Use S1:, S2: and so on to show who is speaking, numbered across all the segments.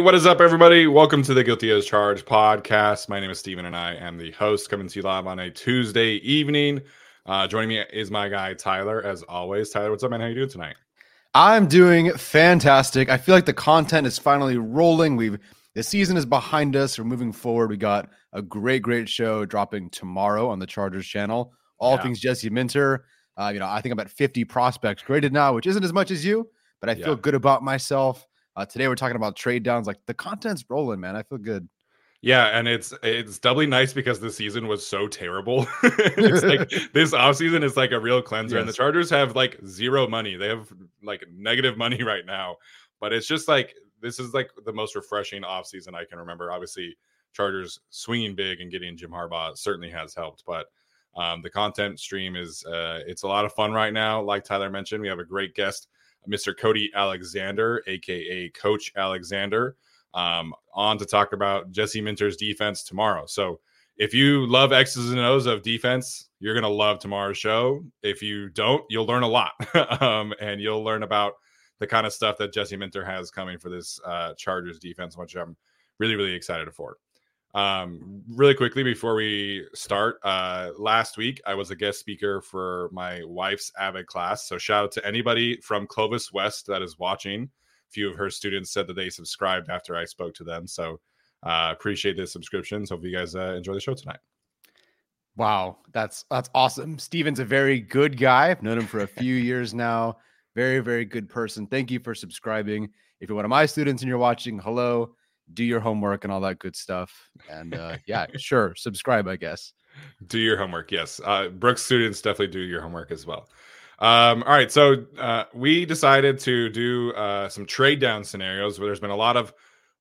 S1: What is up, everybody? Welcome to the Guilty as Charged podcast. My name is Steven, and I am the host coming to you live on a Tuesday evening. Uh, joining me is my guy Tyler, as always. Tyler, what's up, man? How you doing tonight?
S2: I'm doing fantastic. I feel like the content is finally rolling. We've the season is behind us. We're moving forward. We got a great, great show dropping tomorrow on the Chargers channel. All yeah. things Jesse Minter. Uh, you know, I think I'm at 50 prospects graded now, which isn't as much as you, but I feel good about myself. Uh, today we're talking about trade downs. Like the content's rolling, man. I feel good.
S1: Yeah, and it's it's doubly nice because the season was so terrible. it's like this offseason is like a real cleanser. Yes. And the Chargers have like zero money. They have like negative money right now. But it's just like this is like the most refreshing offseason I can remember. Obviously, Chargers swinging big and getting Jim Harbaugh certainly has helped. But um, the content stream is uh, it's a lot of fun right now. Like Tyler mentioned, we have a great guest Mr. Cody Alexander, aka Coach Alexander, um, on to talk about Jesse Minter's defense tomorrow. So if you love X's and O's of defense, you're gonna love tomorrow's show. If you don't, you'll learn a lot, um, and you'll learn about the kind of stuff that Jesse Minter has coming for this uh, Chargers defense, which I'm really, really excited for. Um, really quickly before we start, uh, last week I was a guest speaker for my wife's Avid class. So shout out to anybody from Clovis West that is watching. A few of her students said that they subscribed after I spoke to them. So uh, appreciate the subscriptions. Hope you guys uh, enjoy the show tonight.
S2: Wow, that's that's awesome. Steven's a very good guy. I've known him for a few years now. Very, very good person. Thank you for subscribing. If you're one of my students and you're watching, hello do your homework and all that good stuff. And uh, yeah, sure, subscribe, I guess.
S1: Do your homework, yes. Uh, Brooks students definitely do your homework as well. Um, all right, so uh, we decided to do uh, some trade down scenarios where there's been a lot of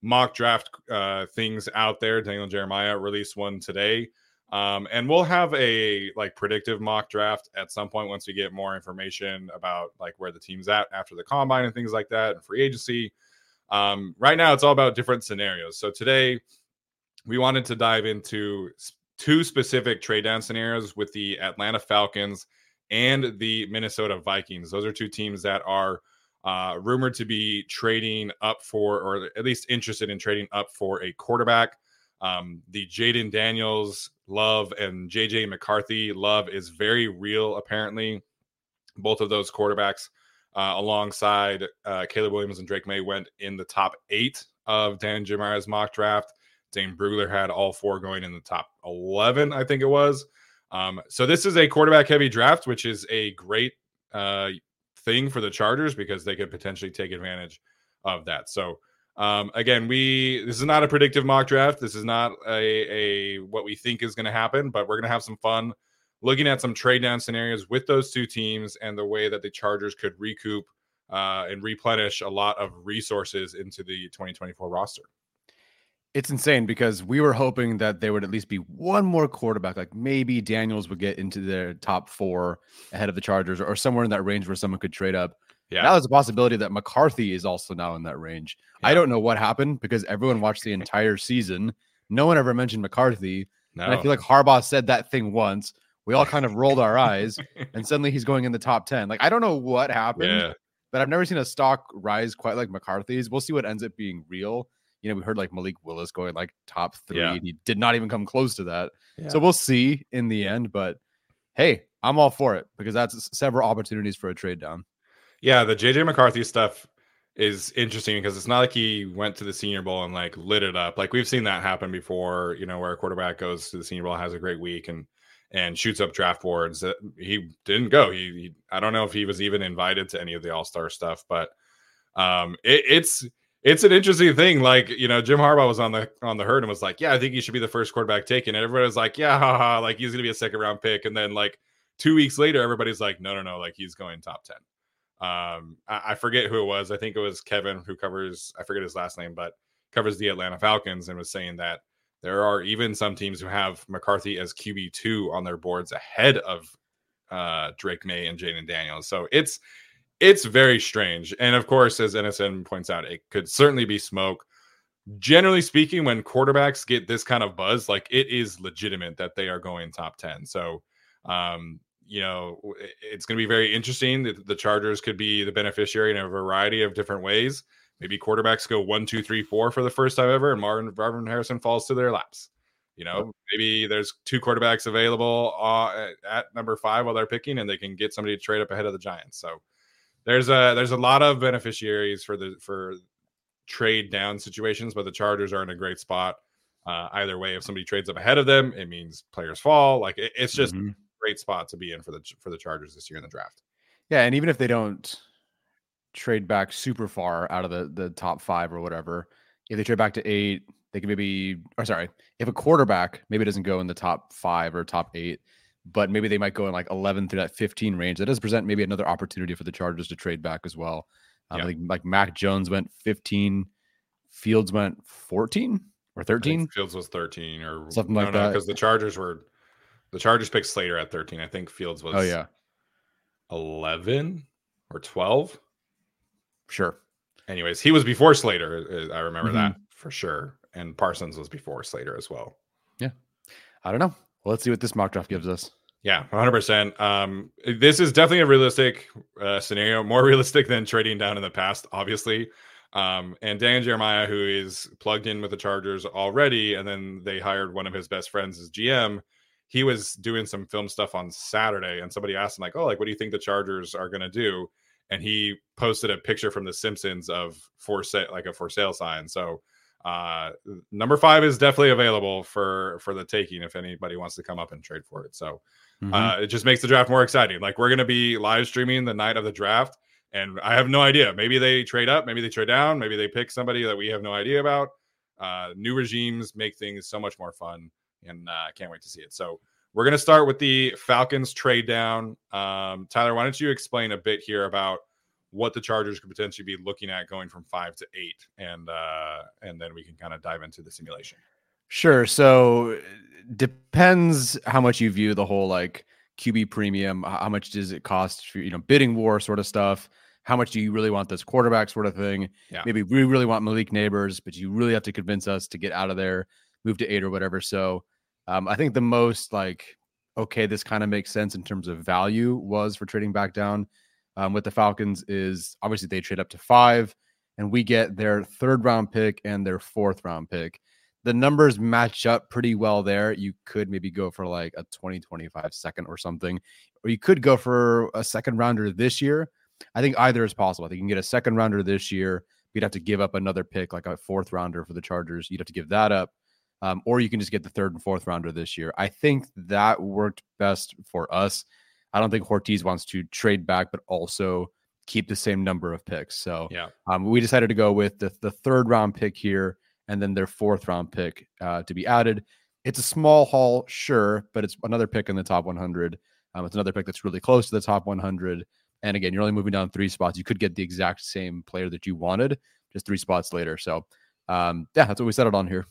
S1: mock draft uh, things out there. Daniel Jeremiah released one today. Um, and we'll have a like predictive mock draft at some point once we get more information about like where the team's at after the combine and things like that and free agency. Um, right now, it's all about different scenarios. So today, we wanted to dive into two specific trade down scenarios with the Atlanta Falcons and the Minnesota Vikings. Those are two teams that are uh, rumored to be trading up for, or at least interested in trading up for a quarterback. Um, the Jayden Daniels love and JJ McCarthy love is very real, apparently. Both of those quarterbacks uh, alongside uh, Caleb Williams and Drake Maye went in the top eight of Dan Jeremiah's mock draft. Dane Brugler had all four going in the top 11, I think it was. Um, so this is a quarterback heavy draft, which is a great uh, thing for the Chargers because they could potentially take advantage of that. So Um, again, we this is not a predictive mock draft. This is not a, a what we think is going to happen, but we're going to have some fun looking at some trade down scenarios with those two teams and the way that the Chargers could recoup uh, and replenish a lot of resources into the 2024 roster.
S2: It's insane because we were hoping that there would at least be one more quarterback, like maybe Daniels would get into their top four ahead of the Chargers or somewhere in that range where someone could trade up. Yeah. Now there's a possibility that McCarthy is also now in that range. Yeah. I don't know what happened because everyone watched the entire season. No one ever mentioned McCarthy. No. And I feel like Harbaugh said that thing once. We all kind of rolled our eyes, and suddenly he's going in the top 10. Like, I don't know what happened, yeah. but I've never seen a stock rise quite like McCarthy's. We'll see what ends up being real you know, we heard like Malik Willis going like top three. Yeah. he did not even come close to that. Yeah. So we'll see in the end. But hey, I'm all for it because that's several opportunities for a trade down.
S1: Yeah, the JJ McCarthy stuff is interesting because it's not like he went to the Senior Bowl and like lit it up. Like we've seen that happen before. You know, where a quarterback goes to the Senior Bowl, has a great week, and and shoots up draft boards. He didn't go. He, he I don't know if he was even invited to any of the All Star stuff, but um, it, it's it's an interesting thing. Like, you know, Jim Harbaugh was on the on the herd and was like, Yeah, I think he should be the first quarterback taken. And everybody was like, Yeah, haha, like he's gonna be a second round pick. And then like two weeks later, everybody's like, No, no, no, like he's going top 10. Um, I, I forget who it was. I think it was Kevin who covers, I forget his last name, but covers the Atlanta Falcons and was saying that there are even some teams who have McCarthy as QB2 on their boards ahead of uh Drake Maye and Jayden Daniels. So it's it's very strange. And of course, as NSN points out, it could certainly be smoke. Generally speaking, when quarterbacks get this kind of buzz, like it is legitimate that they are going top 10. So, um, you know, it's going to be very interesting. The Chargers could be the beneficiary in a variety of different ways. Maybe quarterbacks go one, two, three, four for the first time ever, and Marvin, Marvin Harrison falls to their laps. You know, maybe there's two quarterbacks available uh, at number five while they're picking, and they can get somebody to trade up ahead of the Giants. So, there's a there's a lot of beneficiaries for the for trade down situations, but the Chargers are in a great spot. Uh, either way, if somebody trades up ahead of them, it means players fall. Like it, it's just mm-hmm. a great spot to be in for the for the Chargers this year in the draft.
S2: Yeah, and even if they don't trade back super far out of the the top five or whatever, if they trade back to eight, they can maybe or sorry, if a quarterback maybe doesn't go in the top five or top eight, but maybe they might go in like 11 through that 15 range. That does present maybe another opportunity for the Chargers to trade back as well. Um, yeah. I think like Mac Jones went 15, Fields went 14 or 13.
S1: Fields was 13 or
S2: something like that.
S1: Because the Chargers were the Chargers picked Slater at 13. I think Fields was
S2: oh yeah
S1: 11 or 12.
S2: Sure.
S1: Anyways, he was before Slater. Uh, I remember mm-hmm. that for sure. And Parsons was before Slater as well.
S2: Yeah. I don't know. Well, let's see what this mock draft gives us.
S1: Yeah, 100%. Um, this is definitely a realistic uh, scenario, more realistic than trading down in the past, obviously. Um, and Dan Jeremiah, who is plugged in with the Chargers already, and then they hired one of his best friends as GM. He was doing some film stuff on Saturday, and somebody asked him, like, "Oh, like, what do you think the Chargers are going to do?" And he posted a picture from The Simpsons of for sale, like a for sale sign. So uh number five is definitely available for for the taking if anybody wants to come up and trade for it. So mm-hmm. uh it just makes the draft more exciting. Like we're gonna be live streaming the night of the draft and i have no idea. Maybe they trade up maybe they trade down maybe they pick somebody that we have no idea about. Uh new regimes make things so much more fun and uh, i can't wait to see it. So we're gonna start with the falcons trade down um tyler why don't you explain a bit here about what the Chargers could potentially be looking at going from five to eight, and uh, and then we can kind of dive into the simulation.
S2: Sure. So depends how much you view the whole like QB premium. How much does it cost for you know bidding war sort of stuff? How much do you really want this quarterback sort of thing? Yeah. Maybe we really want Malik Nabers, but you really have to convince us to get out of there, move to eight or whatever. So um, I think the most like okay, this kind of makes sense in terms of value was for trading back down um, with the Falcons is obviously they trade up to five, and we get their third round pick and their fourth round pick. The numbers match up pretty well there. You could maybe go for like a 2025 second or something, or you could go for a second rounder this year. I think either is possible. I think you can get a second rounder this year. You'd have to give up another pick, like a fourth rounder for the Chargers. You'd have to give that up. Um, or you can just get the third and fourth rounder this year. I think that worked best for us. I don't think Hortiz wants to trade back, but also keep the same number of picks. So
S1: Yeah.
S2: um, we decided to go with the, the third round pick here and then their fourth round pick uh, to be added. It's a small haul, sure, but it's another pick in the top 100. Um, it's another pick that's really close to the top 100. And again, you're only moving down three spots. You could get the exact same player that you wanted just three spots later. So, um, yeah, that's what we settled on here.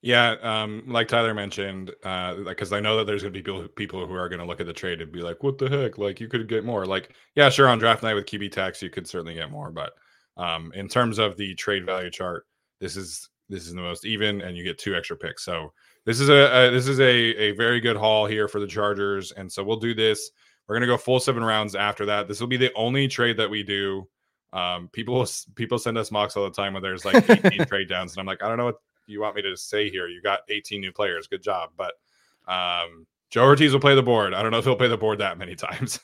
S1: Yeah, um, like Tyler mentioned, uh, because I know that there's gonna be people people who are gonna look at the trade and be like, "What the heck? Like, you could get more." Like, yeah, sure, on draft night with QB tax, you could certainly get more, but um, in terms of the trade value chart, this is this is the most even, and you get two extra picks. So this is a, a this is a a very good haul here for the Chargers, and so we'll do this. We're gonna go full seven rounds after that. This will be the only trade that we do. Um, people people send us mocks all the time when there's like 18 trade downs, and I'm like, I don't know what you want me to say here. You got 18 new players. Good job. But um, Joe Hortiz will play the board. I don't know if he'll play the board that many times.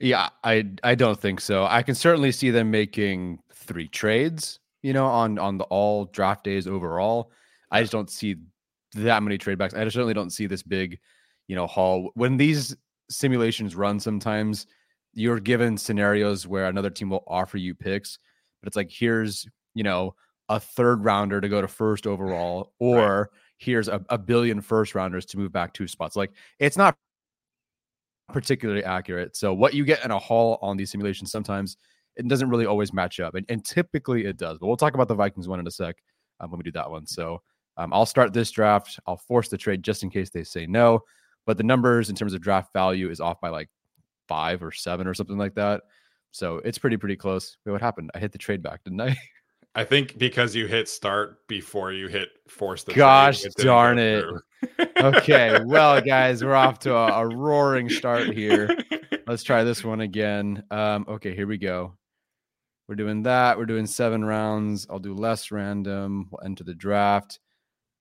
S2: Yeah, I I don't think so. I can certainly see them making three trades, you know, on on the all draft days overall. I just don't see that many trade backs. I just certainly don't see this big, you know, haul. When these simulations run sometimes you're given scenarios where another team will offer you picks, but it's like here's, you know, a third rounder to go to first overall, or right. here's a, a billion first rounders to move back two spots. Like it's not particularly accurate. So what you get in a haul on these simulations sometimes it doesn't really always match up, and, and typically it does. But we'll talk about the Vikings one in a sec um, when we do that one. So um, I'll start this draft. I'll force the trade just in case they say no. But the numbers in terms of draft value is off by like five or seven or something like that. So it's pretty pretty close. Wait, what happened? I hit the trade back, didn't I?
S1: I think because you hit start before you hit force the
S2: Gosh trade, it darn it. okay, well, guys, we're off to a, a, roaring start here. Let's try this one again. Um, okay, here we go. We're doing that. We're doing seven rounds. I'll do less random. We'll enter the draft.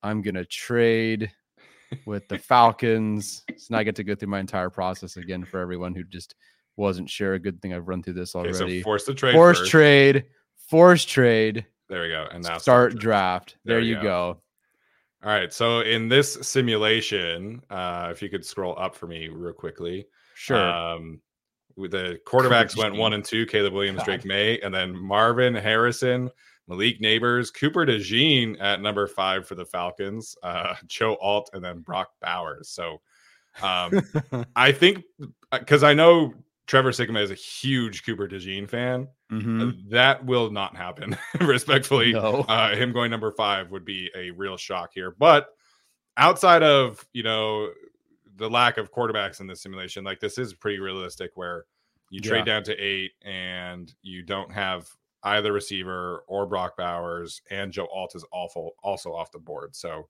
S2: I'm gonna trade with the Falcons. So now I get to go through my entire process again for everyone who just wasn't sure. A good thing I've run through this already.
S1: Okay, so force the trade.
S2: Force first. trade force trade.
S1: There we go. And now
S2: start draft. There, there you go. go.
S1: All right. So in this simulation, uh, if you could scroll up for me real quickly.
S2: Sure.
S1: Um, the quarterbacks went one and two, Caleb Williams, God. Drake Maye, and then Marvin Harrison, Malik Nabers, Cooper DeJean at number five for the Falcons, uh, Joe Alt, and then Brock Bowers. So um, I think because I know Trevor Sikkema is a huge Cooper DeJean fan. Mm-hmm. That will not happen. Respectfully, no. uh, him going number five would be a real shock here. But outside of you know the lack of quarterbacks in this simulation, like this is pretty realistic, where you trade yeah. down to eight and you don't have either receiver or Brock Bowers, and Joe Alt is awful also off the board. So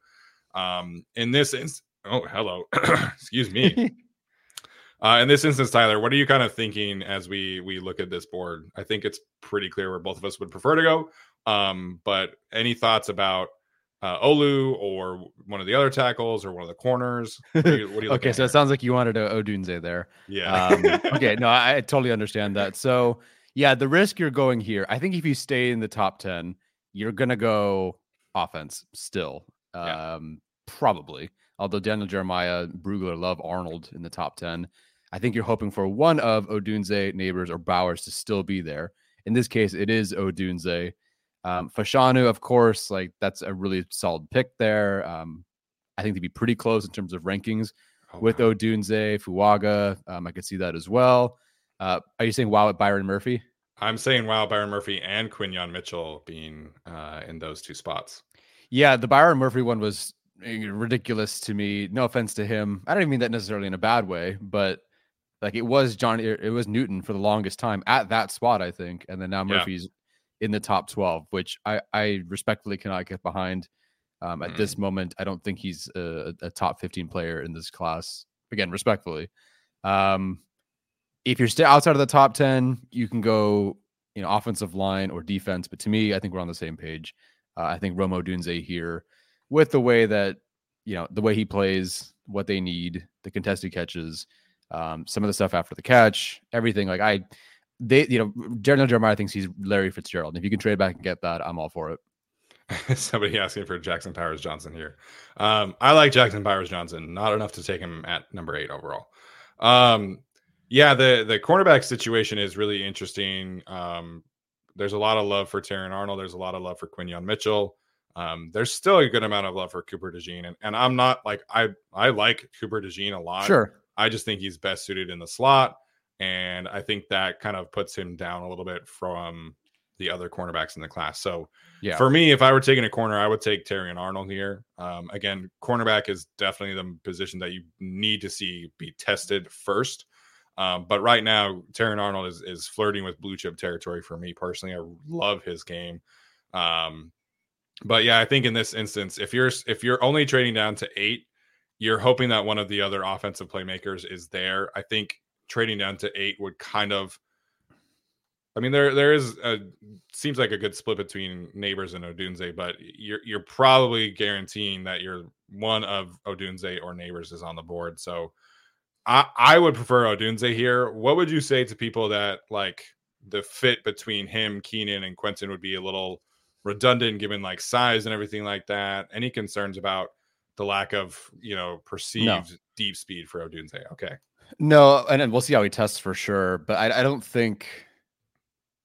S1: um in this instance, oh hello, excuse me. Uh, in this instance, Tyler, what are you kind of thinking as we we look at this board? I think it's pretty clear where both of us would prefer to go. Um, but any thoughts about uh, Olu or one of the other tackles or one of the corners? What you, what
S2: okay, so it sounds like you wanted a Odunze there.
S1: Yeah.
S2: Um, okay, no, I, I totally understand that. So yeah, the risk you're going here, I think if you stay in the top ten, you're gonna go offense still. Um, yeah. probably. Although Daniel Jeremiah, Brugler love Arnold in the top ten. I think you're hoping for one of Odunze, Nabers, or Bowers to still be there. In this case, it is Odunze. Um, Fashanu, of course, like that's a really solid pick there. Um, I think they'd be pretty close in terms of rankings oh, with wow. Odunze, Fuaga. Um, I could see that as well. Uh, are you saying wow at Byron Murphy?
S1: I'm saying wow, Byron Murphy and Quinyon Mitchell being uh, in those two spots.
S2: Yeah, the Byron Murphy one was eh, ridiculous to me. No offense to him. I don't even mean that necessarily in a bad way, but like it was John, it was Newton for the longest time at that spot, I think, and then now Murphy's yeah. in the top twelve, which I I respectfully cannot get behind. Um, at mm. this moment, I don't think he's a, a, top fifteen player in this class. Again, respectfully, um, if you're still outside of the top ten, you can go you know offensive line or defense. But to me, I think we're on the same page. Uh, I think Rome Odunze here, with the way that you know the way he plays, what they need, the contested catches um, some of the stuff after the catch, everything. Like I, they, you know, Daniel Jeremiah thinks he's Larry Fitzgerald. If you can trade back and get that, I'm all for it.
S1: Somebody asking for Jackson Powers Johnson here. Um, I like Jackson Powers Johnson, not enough to take him at number eight overall. Um, Yeah, the the cornerback situation is really interesting. Um, there's a lot of love for Terrion Arnold. There's a lot of love for Quinyon Mitchell. Um, there's still a good amount of love for Cooper DeJean, and, and I'm not like I I like Cooper DeJean a lot.
S2: Sure.
S1: I just think he's best suited in the slot, and I think that kind of puts him down a little bit from the other cornerbacks in the class. So
S2: Yeah.
S1: for me, if I were taking a corner, I would take Terrion Arnold here. Um, again, cornerback is definitely the position that you need to see be tested first. Um, but right now, Terrion Arnold is is flirting with blue chip territory for me personally. I love his game. Um, but yeah, I think in this instance, if you're if you're only trading down to eight, you're hoping that one of the other offensive playmakers is there. I think trading down to eight would kind of I mean, there there is a seems like a good split between Nabers and Odunze, but you're you're probably guaranteeing that you're one of Odunze or Nabers is on the board. So I I would prefer Odunze here. What would you say to people that like the fit between him, Keenan, and Quentin would be a little redundant given like size and everything like that? Any concerns about the lack of you know perceived deep speed for Odunze? Okay.
S2: No, and then we'll see how he tests for sure. But I, I don't think.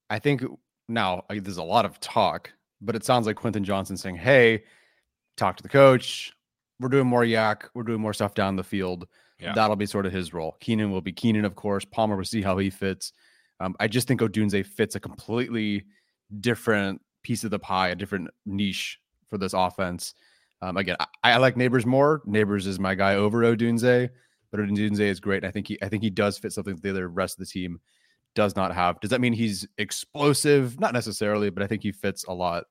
S2: I think now I, there's a lot of talk, but it sounds like Quentin Johnston saying, "Hey, talk to the coach. We're doing more YAC. We're doing more stuff down the field.
S1: Yeah.
S2: That'll be sort of his role. Keenan will be Keenan, of course. Palmer will see how he fits. Um, I just think Odunze fits a completely different piece of the pie, a different niche for this offense. Um, again, I, I like Nabers more. Nabers is my guy over Odunze, but Odunze is great. I think he, I think he does fit something that the other rest of the team does not have. Does that mean he's explosive? Not necessarily, but I think he fits a lot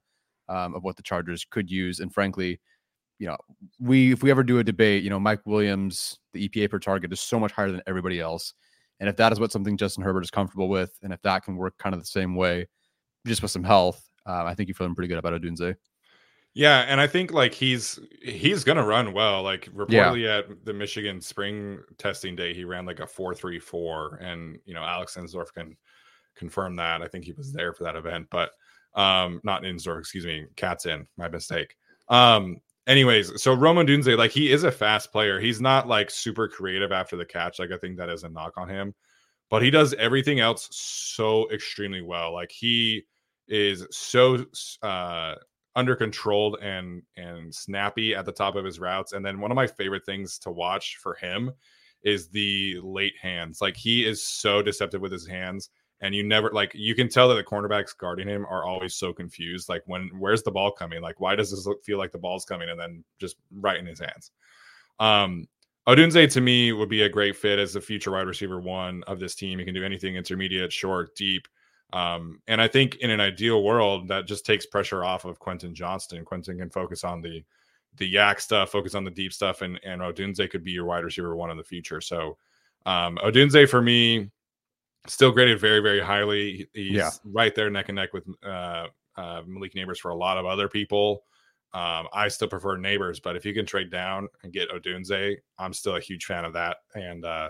S2: um, of what the Chargers could use. And frankly, you know, we if we ever do a debate, you know, Mike Williams, the EPA per target is so much higher than everybody else. And if that is what something Justin Herbert is comfortable with, and if that can work kind of the same way, just with some health, uh, I think you're feeling pretty good about Odunze.
S1: Yeah, and I think like he's he's gonna run well. Like reportedly at the Michigan spring testing day, he ran like a four three four, and you know Alex Insdorf can confirm that. I think he was there for that event, but um, not Insdorf, excuse me, Cat's in, my mistake. Um, anyways, so Rome Odunze, like he is a fast player. He's not like super creative after the catch. Like I think that is a knock on him, but he does everything else so extremely well. Like he is so uh under controlled and and snappy at the top of his routes. And then one of my favorite things to watch for him is the late hands. Like he is so deceptive with his hands. And you never like you can tell that the cornerbacks guarding him are always so confused. Like when where's the ball coming? Like why does this look, feel like the ball's coming and then just right in his hands? Um Odunze to me would be a great fit as the future wide receiver one of this team. He can do anything intermediate, short, deep. Um, and I think in an ideal world, that just takes pressure off of Quentin Johnston. Quentin can focus on the the YAC stuff, focus on the deep stuff, and and Odunze could be your wide receiver one in the future. So um Odunze for me still graded very, very highly. He's
S2: Yeah.
S1: right there neck and neck with uh, uh Malik Nabers for a lot of other people. Um, I still prefer Nabers, but if you can trade down and get Odunze, I'm still a huge fan of that. And uh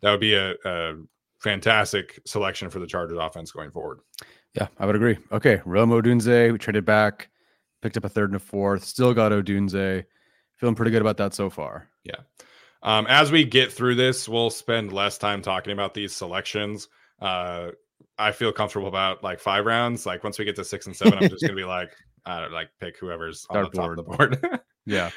S1: that would be a, a fantastic selection for the Chargers offense going forward.
S2: Yeah, I would agree. Okay, Rome Odunze, we traded back, picked up a third and a fourth, still got Odunze. Feeling pretty good about that so far. Yeah.
S1: Um, as we get through this, we'll spend less time talking about these selections. Uh, I feel comfortable about like five rounds. Like once we get to six and seven, I'm just gonna be like, I don't like pick whoever's on the top of the board.
S2: Yeah.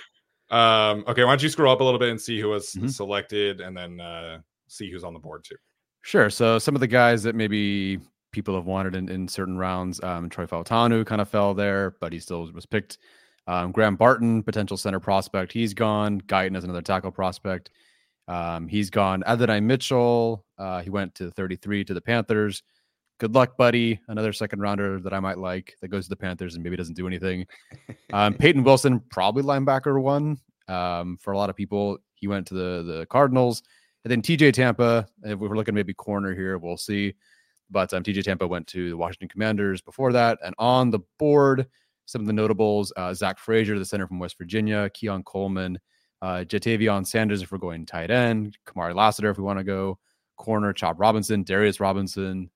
S1: um, okay, why don't you scroll up a little bit and see who was
S2: Mhm.
S1: selected, and then uh, see who's on the board too.
S2: Sure. So some of the guys that maybe people have wanted in, in certain rounds, um, Troy Fautanu kind of fell there, but he still was, was picked. Um, Graham Barton, potential center prospect, he's gone. Guyton as another tackle prospect. Um, he's gone. Adonai Mitchell, uh, he went to 33 to the Panthers. Good luck, buddy. Another second rounder that I might like that goes to the Panthers and maybe doesn't do anything. Um, Payton Wilson, probably linebacker one. Um, for a lot of people, he went to the the Cardinals. And then TJ Tampa, if we're looking maybe corner here, we'll see. But um, TJ Tampa went to the Washington Commanders before that. And on the board, some of the notables uh, Zach Frazier, the center from West Virginia, Keon Coleman, uh, Ja'Tavion Sanders, if we're going tight end, Kamari Lassiter, if we want to go corner, Chop Robinson, Darius Robinson,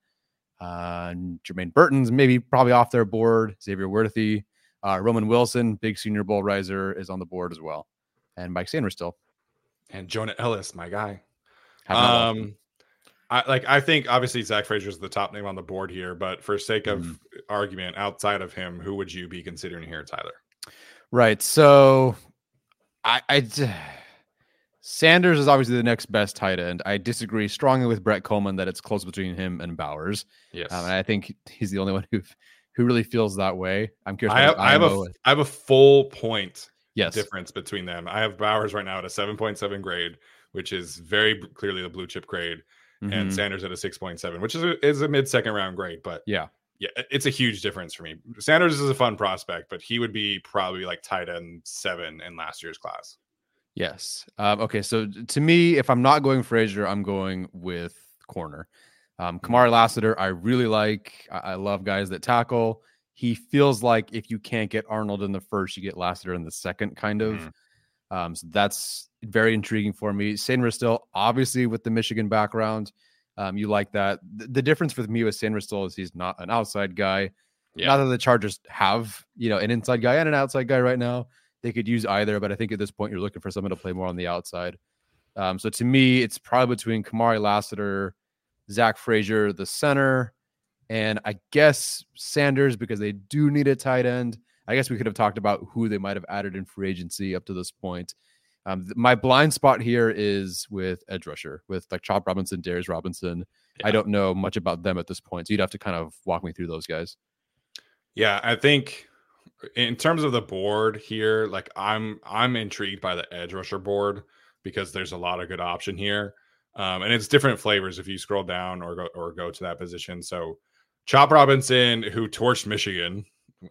S2: uh, Jermaine Burton's maybe probably off their board, Xavier Worthy, uh, Roman Wilson, big senior bowl riser, is on the board as well. And Mike Sainristil.
S1: And Jonah Elliss, my guy.
S2: Have not watched him.
S1: Um, I like I think obviously Zach Frazier is the top name on the board here, but for sake of
S2: Mhm.
S1: argument, outside of him, who would you be considering here, Tyler?
S2: Right. So I, I Sanders is obviously the next best tight end. I disagree strongly with Brett Kollmann that it's close between him and Bowers.
S1: Yes.
S2: Um, and I think he's the only one who who really feels that way. I'm curious.
S1: I have, I have a f- I have a full point
S2: yes.
S1: difference between them. I have Bowers right now at a 7.7 grade, which is very clearly the blue chip grade, and
S2: Mhm.
S1: Sanders at a 6.7, which is a, is a mid second round grade, but
S2: yeah.
S1: yeah, it's a huge difference for me. Sanders is a fun prospect, but he would be probably like tight end seven in last year's class.
S2: Yes. Um, okay. So to me, if I'm not going Frazier, I'm going with corner. Um,
S1: Mm-hmm.
S2: Kamari Lassiter, I really like. I, I love guys that tackle. He feels like if you can't get Arnold in the first, you get Lassiter in the second, kind of.
S1: Mhm.
S2: Um, so that's very intriguing for me. Sainristil, obviously, with the Michigan background, um, you like that. The, the difference with me with Sainristil is he's not an outside guy.
S1: Yeah.
S2: Not that the Chargers have, you know, an inside guy and an outside guy right now. They could use either, but I think at this point you're looking for someone to play more on the outside. Um, so to me, it's probably between Kamari Lassiter, Zach Frazier, the center, and I guess Sanders because they do need a tight end. I guess we could have talked about who they might have added in free agency up to this point. Um, th- my blind spot here is with edge rusher, with like Chop Robinson, Darius Robinson. I don't know much about them at this point, so you'd have to kind of walk me through those guys.
S1: Yeah, I think in terms of the board here, like I'm I'm intrigued by the edge rusher board because there's a lot of good option here. Um, and it's different flavors if you scroll down or go or go to that position. So Chop Robinson, who torched Michigan,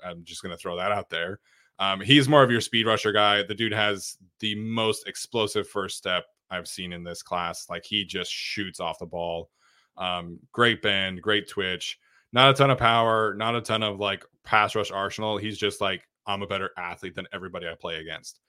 S1: I'm just gonna throw that out there. Um, he's more of your speed rusher guy. The dude has the most explosive first step I've seen in this class. Like he just shoots off the ball. Um, great bend, great twitch not a ton of power, not a ton of like pass rush arsenal. He's just like, I'm a better athlete than everybody I play against.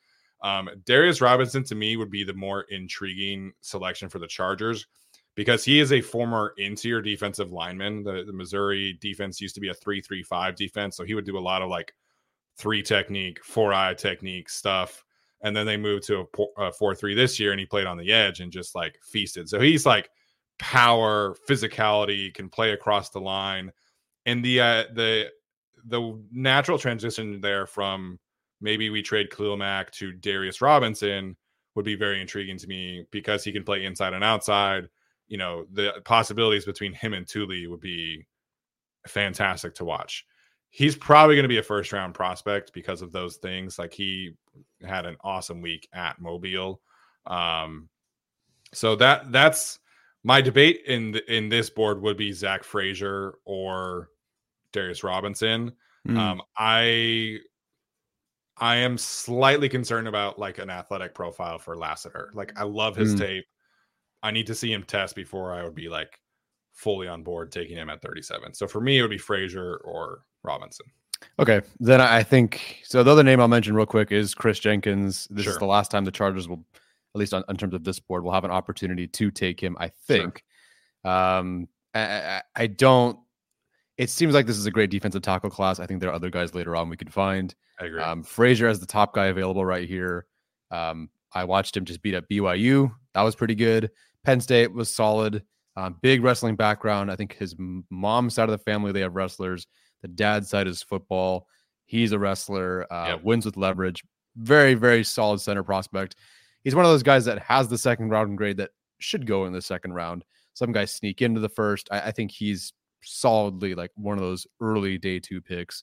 S1: Um, Darius Robinson to me would be the more intriguing selection for the Chargers because he is a former interior defensive lineman. The, the Missouri defense used to be a 3 3 5 defense. So he would do a lot of like three technique, four eye technique stuff. And then they moved to a 4 3 this year and he played on the edge and just like feasted. So he's like, power, physicality, can play across the line, and the uh, the the natural transition there from maybe we trade Khalil Mack to Darius Robinson would be very intriguing to me because he can play inside and outside. You know, the possibilities between him and Tuli would be fantastic to watch. He's probably going to be a first round prospect because of those things. Like he had an awesome week at Mobile. Um, so that that's my debate in the, in this board would be Zach Frazier or Darius Robinson.
S2: Mm.
S1: Um, I I am slightly concerned about like an athletic profile for Lassiter. Like I love his
S2: Mm.
S1: tape. I need to see him test before I would be like fully on board taking him at 37. So for me, it would be Frazier or Robinson.
S2: Okay, then I think so. The other name I'll mention real quick is Chris Jenkins. This is the last time the Chargers will, at least on, in terms of this board, will have an opportunity to take him. I think. Um, I, I, don't. It seems like this is a great defensive tackle class. I think there are other guys later on we could find.
S1: I agree.
S2: Um, Frazier as the top guy available right here. Um, I watched him just beat up BYU. That was pretty good. Penn State was solid. Um, big wrestling background. I think his m- mom's side of the family they have wrestlers. The dad's side is football. He's a wrestler. Uh,
S1: Yep.
S2: Wins with leverage. Very very solid center prospect. He's one of those guys that has the second round grade that should go in the second round. Some guys sneak into the first. I, I think he's solidly like one of those early day two picks.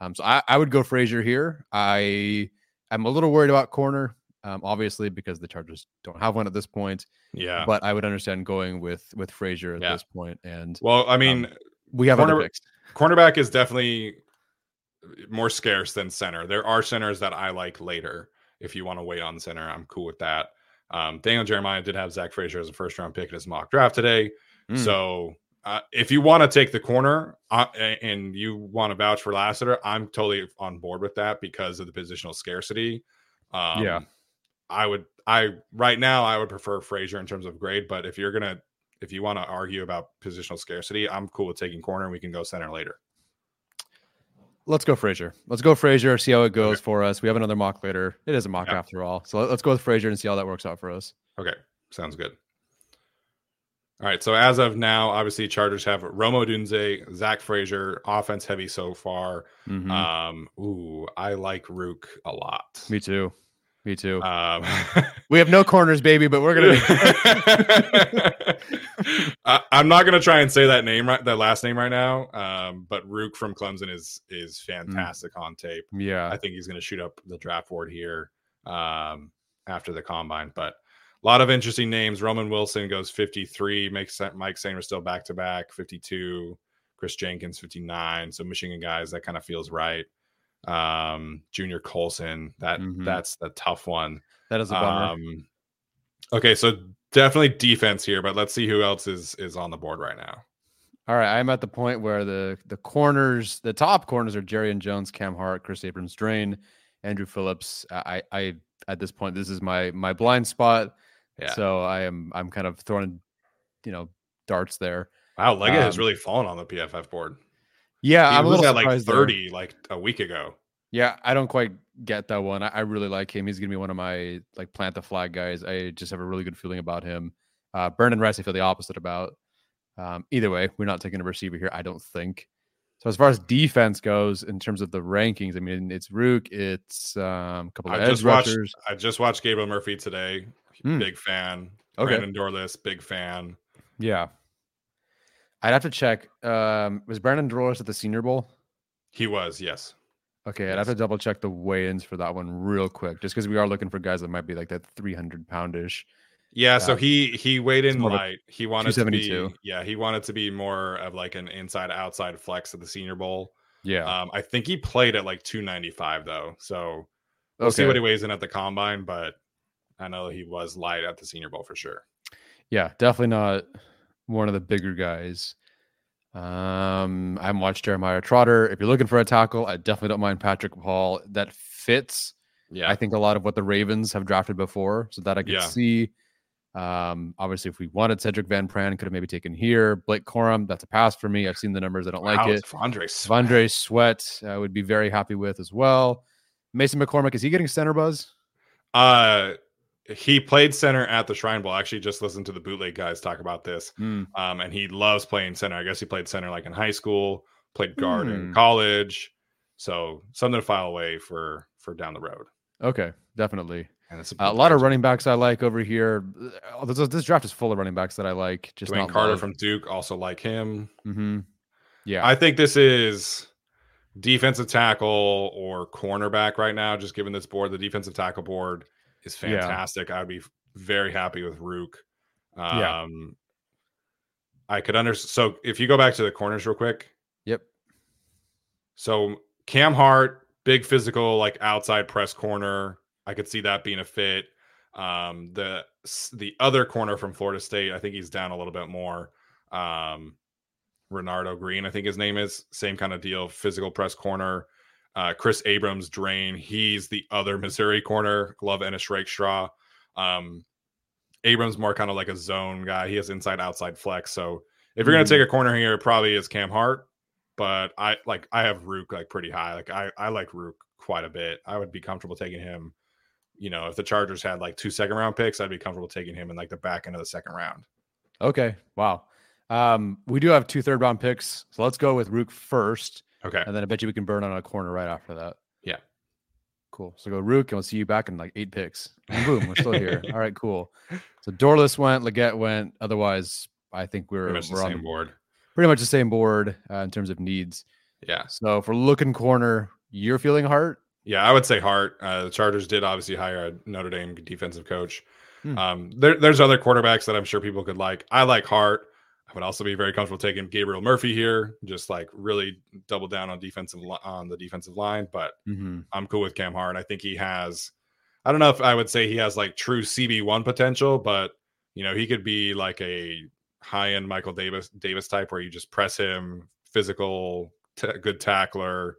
S2: Um, so I, I would go Frazier here. I am a little worried about corner, um, obviously because the Chargers don't have one at this point.
S1: yeah.
S2: But I would understand going with with Frazier at
S1: Yeah.
S2: this point. And
S1: well, I mean,
S2: we have other
S1: corner-
S2: picks.
S1: Cornerback is definitely more scarce than center. There are centers that I like later. If you want to wait on center, I'm cool with that. Um, Daniel Jeremiah did have Zach Frazier as a first round pick in his mock draft today.
S2: Mm.
S1: So uh, if you want to take the corner uh, and you want to vouch for Lassiter, I'm totally on board with that because of the positional scarcity. Um,
S2: Yeah.
S1: I would. I right now I would prefer Frazier in terms of grade, but if you're gonna if you want to argue about positional scarcity, I'm cool with taking corner and we can go center later.
S2: Let's go Frazier. Let's go Frazier. See how it goes
S1: Okay.
S2: for us. We have another mock later. It is a mock
S1: Yeah.
S2: after all. So let- let's go with Frazier and see how that works out for us.
S1: Okay, sounds good. All right. So as of now, obviously Chargers have Rome Odunze, Zach Frazier, offense heavy so far.
S2: Mhm.
S1: Um, ooh, I like Rook a lot.
S2: Me too. Me too.
S1: Um,
S2: we have no corners, baby, but we're gonna.
S1: I, I'm not gonna try and say that name right, that last name right now. Um, but Rook from Clemson is is fantastic on tape.
S2: yeah.
S1: I think he's gonna shoot up the draft board here um, after the combine. But a lot of interesting names. Roman Wilson goes 53. Makes Mike Sainristil back to back 52. Chris Jenkins 59. So Michigan guys, that kind of feels right. Um, Junior Colson, that
S2: Mhm.
S1: that's the tough one.
S2: That is a bummer.
S1: Um, okay, so definitely defense here, but let's see who else is is on the board right now.
S2: All right, I'm at the point where the the corners, the top corners are Jarrian Jones, Cam Hart, Chris Abrams, Drain, Andru Phillips. I, I at this point, this is my my blind spot.
S1: Yeah.
S2: So I am I'm kind of throwing, you know, darts there.
S1: Wow, Legette has
S2: Um,
S1: really fallen on the PFF board.
S2: Yeah,
S1: He
S2: I'm a little
S1: at like
S2: surprised there.
S1: 30 like a week ago.
S2: Yeah, I don't quite get that one. I, I really like him. He's gonna be one of my like plant the flag guys. I just have a really good feeling about him. Uh and Rice, I feel the opposite about. Um, either way, we're not taking a receiver here, I don't think. So as far as defense goes, in terms of the rankings, I mean it's Rook, it's um, a couple of
S1: I
S2: edge
S1: just watched
S2: rushers.
S1: I just watched Gabriel Murphy today.
S2: Hmm.
S1: Big fan.
S2: Okay.
S1: Brandon Dorlus, big fan.
S2: Yeah. I'd have to check. Um, was Brandon Dorlus at the Senior Bowl?
S1: He was, yes.
S2: Okay, I'd have to double check the weigh-ins for that one real quick, just because we are looking for guys that might be like that 300 poundish.
S1: Yeah, so he he weighed in light. He wanted to be yeah, he wanted to be more of like an inside outside flex at the Senior Bowl.
S2: Yeah.
S1: Um, I think he played at like 295 though. So we'll see what he weighs in at the combine, but I know he was light at the Senior Bowl for sure.
S2: Yeah, definitely not one of the bigger guys. Um, I haven't watched Jeremiah Trotter. If you're looking for a tackle, I definitely don't mind Patrick Paul. That fits,
S1: Yeah.
S2: I think, a lot of what the Ravens have drafted before, so that I could
S1: Yeah.
S2: see. Um, obviously, if we wanted Sedrick Van Pran, could have maybe taken here. Blake Corum, that's a pass for me. I've seen the numbers. I don't like it.
S1: T'Vondre Sweat.
S2: Sweat, I would be very happy with as well. Mason McCormick, is he getting center buzz?
S1: Uh he played center at the Shrine Bowl. I actually just listened to the bootleg guys talk about this.
S2: Hmm.
S1: Um, and he loves playing center. I guess he played center like in high school, played guard in
S2: Hmm.
S1: college. So something to file away for for down the road.
S2: Okay, definitely.
S1: And it's
S2: a lot of running backs I like over here. Uh, This, this draft is full of running backs that I like. Just
S1: Dwayne
S2: not
S1: Carter
S2: love.
S1: from Duke also like him.
S2: Mhm. Yeah,
S1: I think this is defensive tackle or cornerback right now. Just given this board, the defensive tackle board is
S2: Yeah.
S1: fantastic. I'd be very happy with Rook. Um,
S2: Yeah.
S1: I could understand. So if you go back to the corners real quick,
S2: yep.
S1: so Cam Hart, big physical, like outside press corner. I could see that being a fit. Um, the the other corner from Florida State, I think he's down a little bit more. Um, Renardo Green, I think his name is same kind of deal, physical press corner. Uh, Kris Abrams-Draine, he's the other Missouri corner. Love Ennis Rakestraw. Um, Abrams more kind of like a zone guy. He has inside outside flex. So if you're gonna
S2: Mhm.
S1: take a corner here, it probably is Cam Hart. But I like I have Rook like pretty high. Like I I like Rook quite a bit. I would be comfortable taking him. You know, if the Chargers had like two second round picks, I'd be comfortable taking him in like the back end of the second round.
S2: Okay. Wow. Um, we do have two third round picks, so let's go with Rook first,
S1: Okay.
S2: and then I bet you we can burn on a corner right after that.
S1: Yeah.
S2: Cool. So go Rook, and we'll see you back in like eight picks. And boom, we're still here. All right, cool. So Dorlus went, Legette went. Otherwise, I think we're
S1: Pretty much the
S2: we're on
S1: same board.
S2: pretty much the same board uh, in terms of needs.
S1: Yeah.
S2: So if we're looking corner, you're feeling Hart.
S1: Yeah, I would say Hart. Uh, the Chargers did obviously hire a Notre Dame defensive coach.
S2: Hmm.
S1: Um, there, there's other quarterbacks that I'm sure people could like. I like Hart. I would also be very comfortable taking Gabriel Murphy here, just like really double down on defensive on the defensive line. But
S2: Mm-hmm.
S1: I'm cool with Cam Hart. I think he has. I don't know if I would say he has like true CB one potential, but you know he could be like a high end Michael Davis Davis type where you just press him, physical, t- good tackler.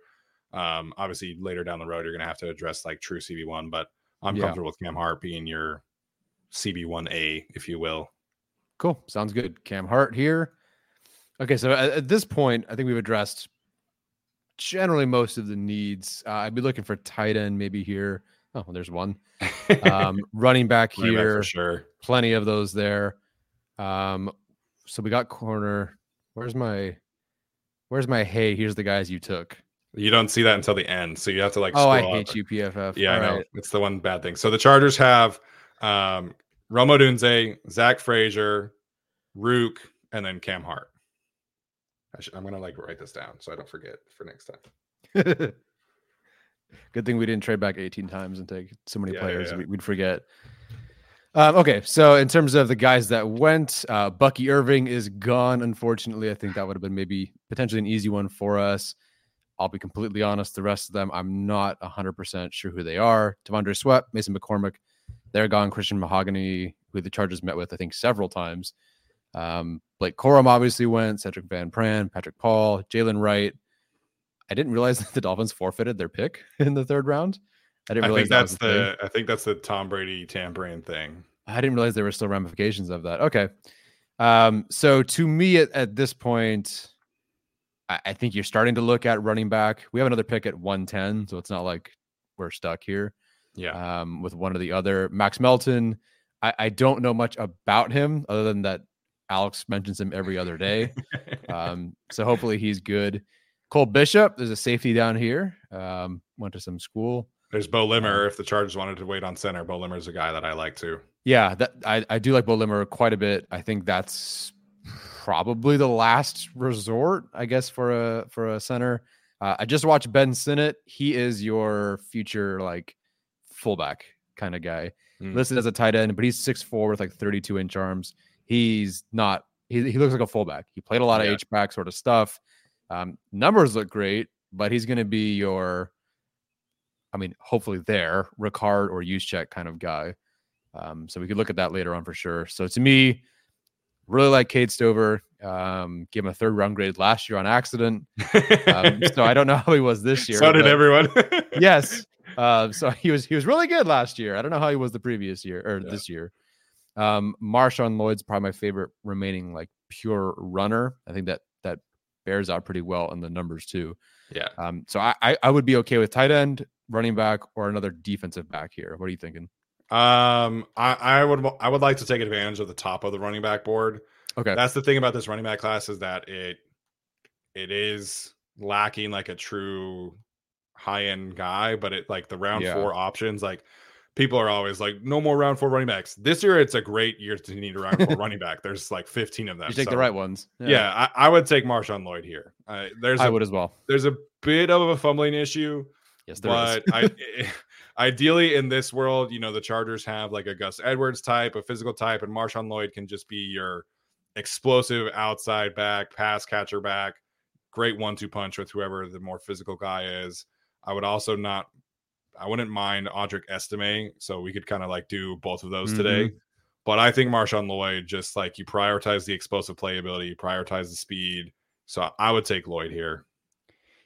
S1: Um, obviously later down the road you're gonna have to address like true CB one, but I'm
S2: Yeah.
S1: comfortable with Cam Hart being your CB one A, if you will.
S2: Cool. Sounds good. Cam Hart here. Okay, so at, at this point, I think we've addressed generally most of the needs. Uh, I'd be looking for tight end maybe here. Oh, well, there's one. Um, running back here,
S1: for sure.
S2: plenty of those there. Um, so we got corner. Where's my where's my hey, here's the guys you took.
S1: You don't see that until the end, so you have to like.
S2: Oh, I hate
S1: up.
S2: you, PFF.
S1: Yeah,
S2: All
S1: I know.
S2: right.
S1: It's the one bad thing. So the Chargers have um, Rome Odunze, Zach Frazier, Rook, and then Cam Hart. I should, I'm gonna like write this down so I don't forget for next time.
S2: Good thing we didn't trade back 18 times and take so many
S1: Yeah, yeah,
S2: players.
S1: yeah.
S2: we- We'd forget. Um, okay, so in terms of the guys that went, uh, Bucky Irving is gone. Unfortunately, I think that would have been maybe potentially an easy one for us. I'll be completely honest. The rest of them, I'm not 100% sure who they are. T'Vondre Sweat, Mason McCormick, they're gone. Christian Mahogany, who the Chargers met with, I think, several times. Um, Blake Corum obviously went, Sedrick Van Pran, Patrick Paul, Jalen Wright. I didn't realize that the Dolphins forfeited their pick in the third round. I didn't
S1: I
S2: realize
S1: think
S2: that was
S1: that's
S2: thing.
S1: the I think that's the Tom Brady tampering thing.
S2: I didn't realize there were still ramifications of that. Okay. Um, so to me at, at this point, I, I think you're starting to look at running back. We have another pick at 110, so it's not like we're stuck here
S1: Yeah.
S2: um, with one or the other. Max Melton, I, I don't know much about him other than that Alex mentions him every other day. Um, so hopefully he's good. Cole Bishop, there's a safety down here. Um, went to some school.
S1: There's Beaux Limmer. If the Chargers wanted to wait on center, Beaux Limmer is a guy that I like too.
S2: Yeah, that I, I do like Beaux Limmer quite a bit. I think that's probably the last resort, I guess, for a for a center. Uh, I just watched Ben Sinnott. He is your future like fullback kind of guy.
S1: Mm.
S2: Listed as a tight end, but he's six four with like 32 inch arms. He's not he, he looks like a fullback. He played a lot of H back sort of stuff. Um, numbers look great, but he's gonna be your I mean, hopefully there, Ricard or Juszczyk kind of guy. Um, so we could look at that later on for sure. So to me, really like Cade Stover. Um, gave him a third round grade last year on accident. Um, so I don't know how he was this year.
S1: so did everyone.
S2: yes. Uh, so he was he was really good last year. I don't know how he was the previous year or
S1: Yeah.
S2: this year. Um, Marshawn Lloyd's probably my favorite remaining like pure runner. I think that that bears out pretty well in the numbers too.
S1: yeah.
S2: Um, so I, I I would be okay with tight end, running back, or another defensive back here. What are you thinking?
S1: Um, I, I would I would like to take advantage of the top of the running back board.
S2: Okay.
S1: That's the thing about this running back class is that it it is lacking like a true high end guy, but it like the round
S2: Yeah.
S1: four options, like people are always like, no more round four running backs. This year, it's a great year to need a round four running back. There's like 15 of them.
S2: you take the right ones.
S1: Yeah, I, I would take Marshawn Lloyd here. Uh, there's
S2: I
S1: a,
S2: would as well.
S1: there's a bit of a fumbling issue,
S2: Yes, there is.
S1: but I, ideally in this world, you know, the Chargers have like a Gus Edwards type, a physical type, and Marshawn Lloyd can just be your explosive outside back, pass catcher back, great one-two punch with whoever the more physical guy is. I would also not, I wouldn't mind Audric Estime, so we could kind of like do both of those today. Mm-hmm. But I think Marshawn Lloyd just like you prioritize the explosive playability, you prioritize the speed. So I would take Lloyd here.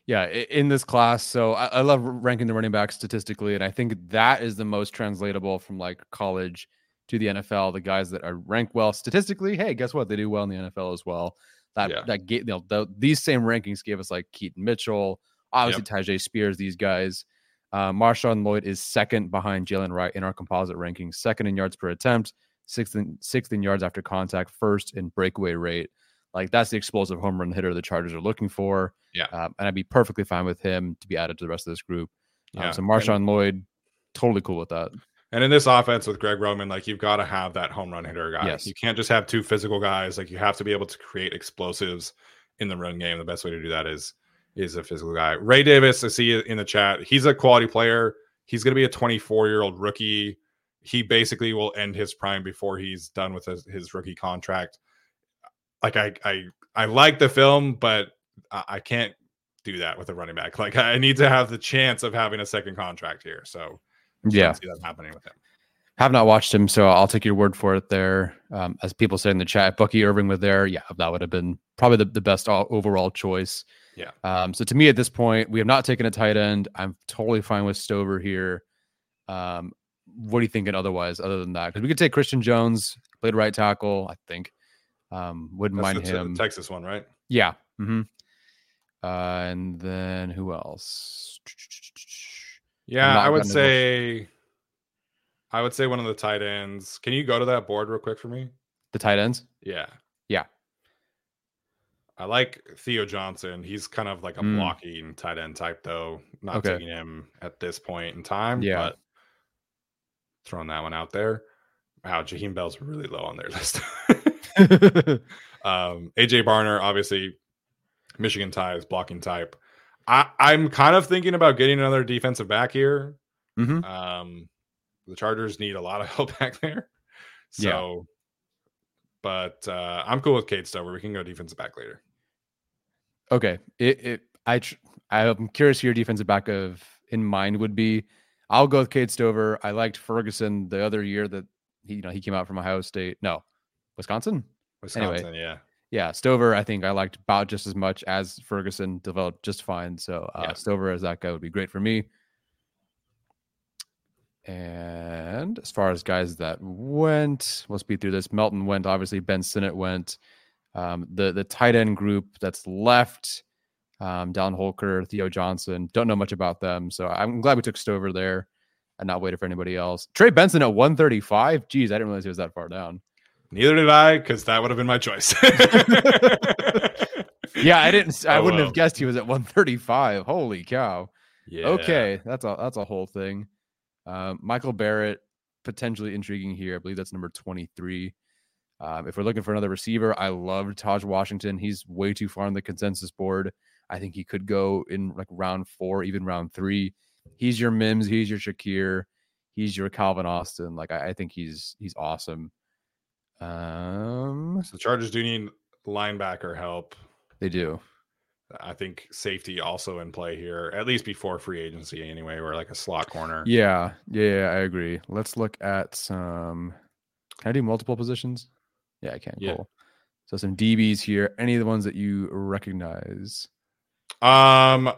S2: Yeah, in this class. So I, I love ranking the running back statistically, and I think that is the most translatable from like college to the NFL. The guys that are ranked well statistically, hey, guess what? They do well in the NFL as well. That
S1: Yeah.
S2: that gave you know the, these same rankings gave us like Keaton Mitchell, obviously Tyjae Spears. These guys, uh, Marshawn Lloyd is second behind Jalen Wright in our composite rankings, second in yards per attempt, sixth in sixth in yards after contact, first in breakaway rate. Like that's the explosive home run hitter the Chargers are looking for.
S1: Yeah.
S2: Um, and I'd be perfectly fine with him to be added to the rest of this group. Um,
S1: Yeah.
S2: so
S1: And-
S2: Marshawn Lloyd, totally cool with that.
S1: And in this offense with Greg Roman, like you've got to have that home run hitter guy.
S2: Yes.
S1: You can't just have two physical guys. Like you have to be able to create explosives in the run game. The best way to do that is is a physical guy. Ray Davis, I see in the chat. He's a quality player. He's going to be a 24 year old rookie. He basically will end his prime before he's done with his, his rookie contract. Like I, I, I like the film, but I, I can't do that with a running back. Like I need to have the chance of having a second contract here. So
S2: Yeah.
S1: see that happening with him.
S2: Have not watched him, so I'll take your word for it there. Um, as people say in the chat, Bucky Irving was there. Yeah, that would have been probably the, the best o- overall choice.
S1: Yeah.
S2: Um, so to me at this point, we have not taken a tight end. I'm totally fine with Stover here. Um, what are you thinking otherwise, other than that? Because we could take Christian Jones, played right tackle, I think. Um, wouldn't
S1: That's
S2: mind him.
S1: Texas one, right?
S2: Yeah. Mm-hmm. Uh, and then who else?
S1: Yeah, I would
S2: much-
S1: say I would say one of the tight ends. Can you go to that board real quick for me?
S2: The tight ends.
S1: Yeah. I like Theo Johnson. He's kind of like a
S2: Mm.
S1: blocking tight end type, though. Not
S2: Okay.
S1: taking him at this point in time.
S2: Yeah.
S1: But throwing that one out there. Wow, Jaheim Bell's really low on their list. um, AJ Barner, obviously, Michigan ties, blocking type. I, I'm kind of thinking about getting another defensive back here.
S2: Mhm.
S1: Um, the Chargers need a lot of help back there. So,
S2: Yeah.
S1: but uh, I'm cool with Cade Stover. We can go defensive back later.
S2: Okay. It, it I tr- I'm curious who your defensive back of in mind would be. I'll go with Cade Stover. I liked Ferguson the other year that he you know he came out from Ohio State. No, Wisconsin. Anyway.
S1: Wisconsin, yeah.
S2: Yeah, Stover. I think I liked about just as much as Ferguson. Developed just fine. So uh,
S1: Yeah.
S2: Stover as that guy would be great for me. And as far as guys that went, we'll speed through this. Melton went. Obviously, Ben Sinnott went. Um, the the tight end group that's left, um, Dallin Holker, Theo Johnson. Don't know much about them, so I'm glad we took Stover there and not waited for anybody else. Trey Benson at 135. Geez, I didn't realize he was that far down.
S1: Neither did I, because that would have been my choice.
S2: Yeah, I didn't. I
S1: Oh,
S2: wouldn't
S1: well.
S2: have guessed he was at 135. Holy cow!
S1: yeah.
S2: Okay, that's a that's a whole thing. Um, Michael Barrett potentially intriguing here. I believe that's number 23. Um, if we're looking for another receiver, I love Tahj Washington. He's way too far on the consensus board. I think he could go in like round four, even round three. He's your Mims. He's your Shakir. He's your Calvin Austin. Like I, I think he's he's awesome. Um,
S1: So the Chargers do need linebacker help.
S2: they do.
S1: I think safety also in play here, at least before free agency anyway, or like a slot corner.
S2: Yeah, yeah, yeah, I agree. Let's look at some. Can I do multiple positions? Yeah, I can.
S1: Yeah.
S2: Cool. So some DBs here. Any of the ones that you recognize?
S1: Um,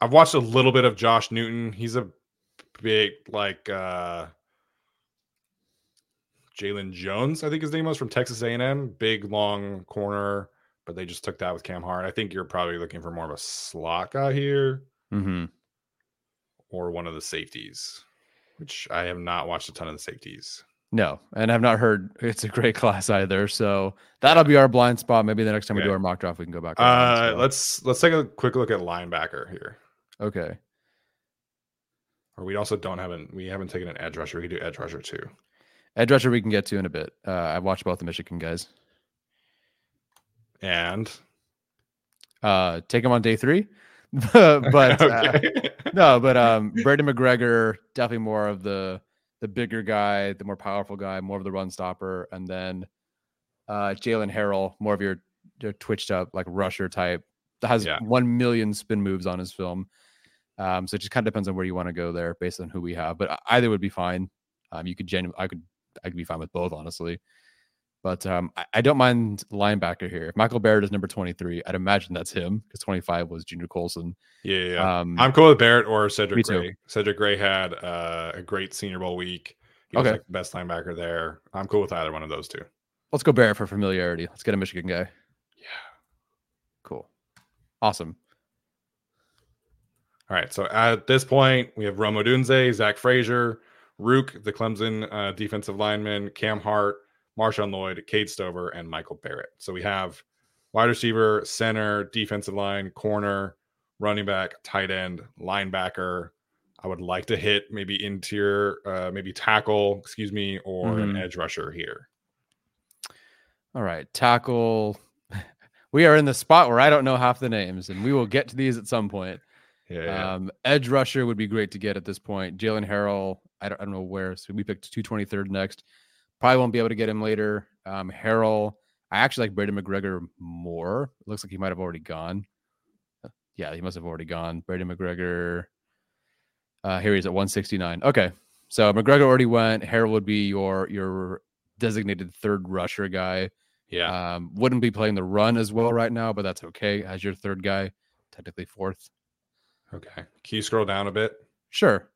S1: I've watched a little bit of Josh Newton. He's a big like uh Jalen Jones, I think his name was from Texas A&M. Big long corner, but they just took that with Cam Hart. I think you're probably looking for more of a slot guy here
S2: Mm-hmm.
S1: or one of the safeties, which I have not watched a ton of the safeties.
S2: No, and I've not heard it's a great class either. So that'll be our blind spot. Maybe the next time we do our mock draft, we can go back.
S1: Uh, let's let's take a quick look at linebacker here.
S2: Okay.
S1: Or we also don't have an we haven't taken an edge rusher. We could do edge rusher too.
S2: Edge rusher we can get to in a bit. Uh, I've watched both the Michigan guys.
S1: And
S2: Uh, take him on day three, but uh, no, but um, Brady McGregor definitely more of the the bigger guy, the more powerful guy, more of the run stopper, and then uh, Jaylen Harrell, more of your your twitched up like rusher type that has
S1: Yeah.
S2: one million spin moves on his film. Um, so it just kind of depends on where you want to go there based on who we have, but either would be fine. Um, you could genuinely, I could I could be fine with both honestly. But um, I, I don't mind linebacker here. If Michael Barrett is number 23, I'd imagine that's him because 25 was Junior Colson.
S1: yeah, yeah.
S2: Um,
S1: I'm cool with Barrett or Cedric. Gray. Cedric Gray had uh, a great Senior Bowl week. He was
S2: Okay.
S1: like the best linebacker there. I'm cool with either one of those two.
S2: Let's go Barrett for familiarity. Let's get a Michigan guy.
S1: Yeah.
S2: Cool. Awesome.
S1: All right. So at this point, we have Rome Odunze, Zach Frazier, Ruke, the Clemson uh, defensive lineman, Cam Hart, Marshawn Lloyd, Cade Stover, and Michael Barrett. So we have wide receiver, center, defensive line, corner, running back, tight end, linebacker. I would like to hit maybe interior, uh, maybe tackle, excuse me, or an
S2: Mhm.
S1: edge rusher here.
S2: All right. Tackle. We are in the spot where I don't know half the names, and we will get to these at some point.
S1: Yeah. yeah.
S2: Um, edge rusher would be great to get at this point. Jaylen Harrell, I don't, I don't know where. So we picked 223rd next. Probably won't be able to get him later. Um, Harrell, I actually like Brady McGregor more. It looks like he might have already gone. Uh, Yeah, he must have already gone. Brady McGregor. Uh, here he's at 169. Okay, so McGregor already went. Harrell would be your your designated third rusher guy.
S1: yeah.
S2: Um, wouldn't be playing the run as well right now, but that's okay as your third guy, technically fourth.
S1: okay. Can you scroll down a bit?
S2: Sure.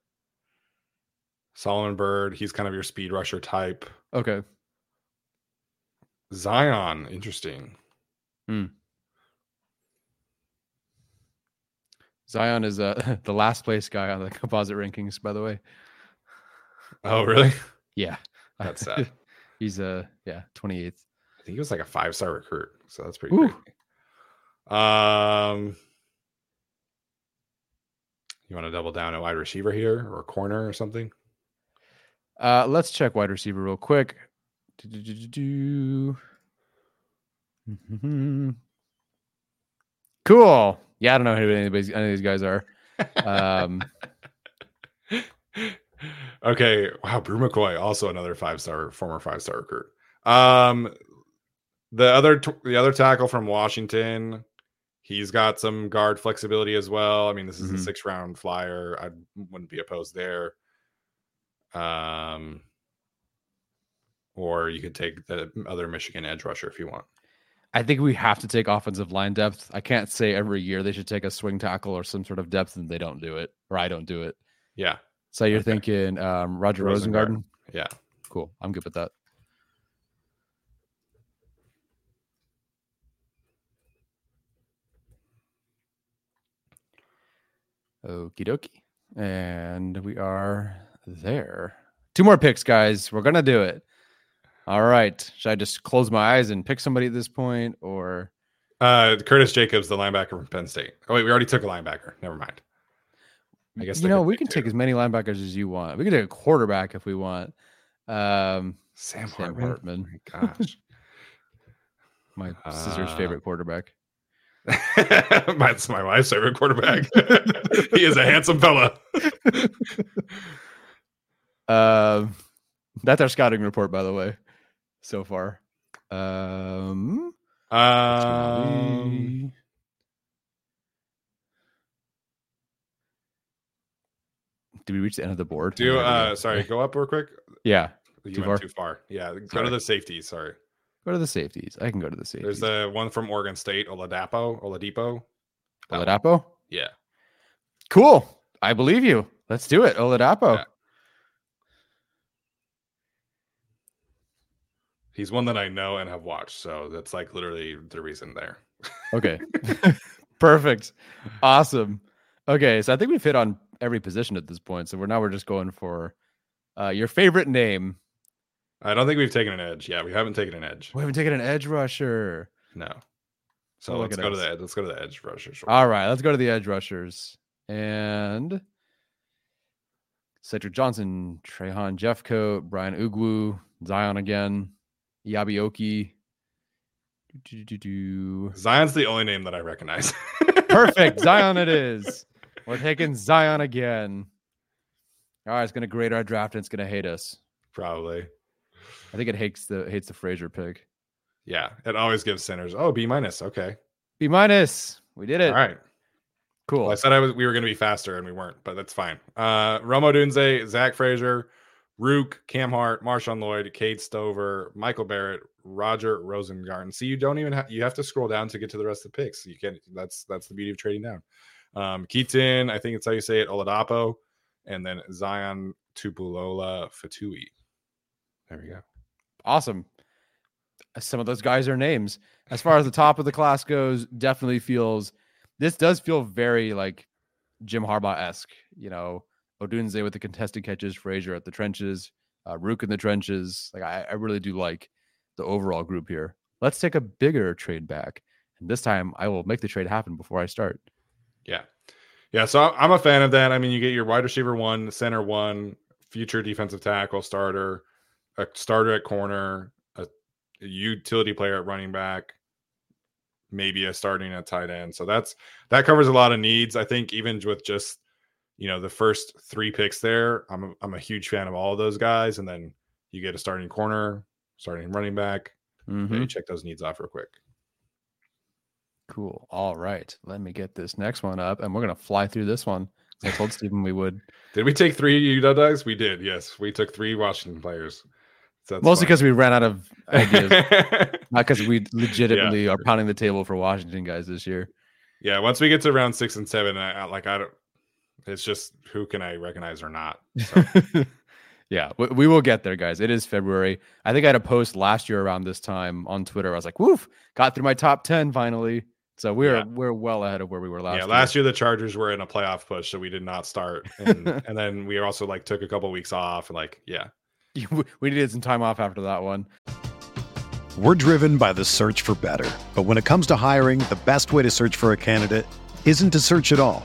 S1: Solomon Byrd, he's kind of your speed rusher type.
S2: Okay.
S1: Zion, interesting.
S2: Zion is uh, the last place guy on the composite rankings, by the way.
S1: Oh, really?
S2: Yeah.
S1: That's sad.
S2: He's uh yeah, 28th.
S1: I think he was like a five star recruit. So that's pretty
S2: Ooh.
S1: crazy. Um, you want to double down a wide receiver here or corner or something?
S2: Uh, let's check wide receiver real quick. Cool. Yeah, I don't know who anybody's, any of these guys are. Um,
S1: okay. Wow. Bru McCoy, also another five star, former five star recruit. Um, the other t- the other tackle from Washington, he's got some guard flexibility as well. I mean, this is
S2: Mhm.
S1: a six round flyer. I wouldn't be opposed there. Um, or you could take the other Michigan edge rusher if you want.
S2: I think we have to take offensive line depth. I can't say every year they should take a swing tackle or some sort of depth and they don't do it, or I don't do it.
S1: Yeah,
S2: So you're
S1: Okay.
S2: thinking um, Roger
S1: Rosengarten.
S2: Rosengarten?
S1: yeah.
S2: Cool. I'm good with that. Okie dokie. And we are there. Two more picks, guys. We're to do it. All right. Should I just close my eyes and pick somebody at this point or
S1: Uh, Curtis Jacobs, the linebacker from Penn State. Oh wait, we already took a linebacker. Never mind. I guess
S2: you know, we can take as many linebackers as you want. We can take a quarterback if we want. Um,
S1: Sam
S2: Sam
S1: Hartman. Oh my gosh.
S2: my sister's
S1: Uh,
S2: favorite quarterback.
S1: That's my wife's favorite quarterback. he is a handsome fella.
S2: Um, that's our scouting report, by the way, so far. Um,
S1: Um,
S2: did we reach the end of the board?
S1: do uh sorry, go up real quick.
S2: Yeah,
S1: You
S2: Too
S1: went
S2: far?
S1: too far. Yeah, go
S2: Sorry.
S1: to the safeties. Sorry.
S2: go to the safeties. I can go to the safeties.
S1: There's the one from Oregon State, Oladapo, Oladipo.
S2: Oladapo.
S1: Yeah.
S2: Cool. I believe you. Let's do it. Oladapo.
S1: Yeah. He's one that I know and have watched, so that's like literally the reason there.
S2: Okay. Perfect. Awesome. Okay, so I think we've hit on every position at this point. So we're now we're just going for uh, your favorite name.
S1: I don't think we've taken an edge. Yeah, we haven't taken an edge.
S2: We haven't taken an edge rusher.
S1: No. So
S2: Oh,
S1: let's go to the edge. Let's go to the edge rusher. Sure.
S2: All right, let's go to the edge rushers. And Cedric Johnson, Trajan Jeffcoat, Brian Ugwu, Zion again, Yabioki. Do, do, do, do.
S1: Zion's the only name that I recognize.
S2: Perfect. Zion it is. We're taking Zion again. All right, it's gonna grade our draft and it's gonna hate us.
S1: Probably.
S2: I think it hates the hates the Frazier pick.
S1: Yeah. It always gives sinners. Oh, B minus. Okay.
S2: B minus. We did it.
S1: All right.
S2: Cool.
S1: Well, I said I was we were gonna be faster and we weren't, but that's fine. Uh Rome Odunze, Zach Frazier, Ruke, Cam Hart, Marshawn Lloyd, Cade Stover, Michael Barrett, Roger Rosengarten. See, you don't even have you have to scroll down to get to the rest of the picks. You can that's that's the beauty of trading down. Um Kitan, I think it's how you say it, Oladapo, and then Zion Tupuola-Fetui. There we go.
S2: awesome. Some of those guys are names. As far as the top of the class goes, definitely feels this does feel very like Jim Harbaugh esque. You know, Odunze with the contested catches, Frazier at the trenches, uh, Ruke in the trenches. Like I, I really do like the overall group here. Let's take a bigger trade back, and this time I will make the trade happen before I start.
S1: Yeah. Yeah. So I'm a fan of that. I mean, you get your wide receiver one, center one, future defensive tackle starter, a starter at corner, a, a utility player at running back, maybe a starting at tight end. So that's that covers a lot of needs. I think even with just you know the first three picks there, I'm a, I'm a huge fan of all of those guys. And then you get a starting corner, starting running back. Yeah,
S2: Mhm.
S1: you check those needs off real quick.
S2: Cool. All right. Let me get this next one up, and we're gonna fly through this one. I told Stephen we would.
S1: Did we take three UW We did. Yes, we took three Washington players. So
S2: Mostly because we ran out of ideas. Not because we legitimately are
S1: sure.
S2: pounding the table for Washington guys this year.
S1: yeah, once we get to round six and seven, I, I like I don't. It's just who can I recognize or not. So,
S2: yeah, we, we will get there, guys. It is February. I think I had a post last year around this time on Twitter. I was like, "Woof, got through my top ten finally." So we're
S1: Yeah.
S2: we're well ahead of where we were last.
S1: yeah,
S2: year.
S1: last year the Chargers were in a playoff push, so we did not start, and, and then we also like took a couple weeks off, and like yeah,
S2: we needed some time off after that one.
S3: We're driven by the search for better. But when it comes to hiring, the best way to search for a candidate isn't to search at all.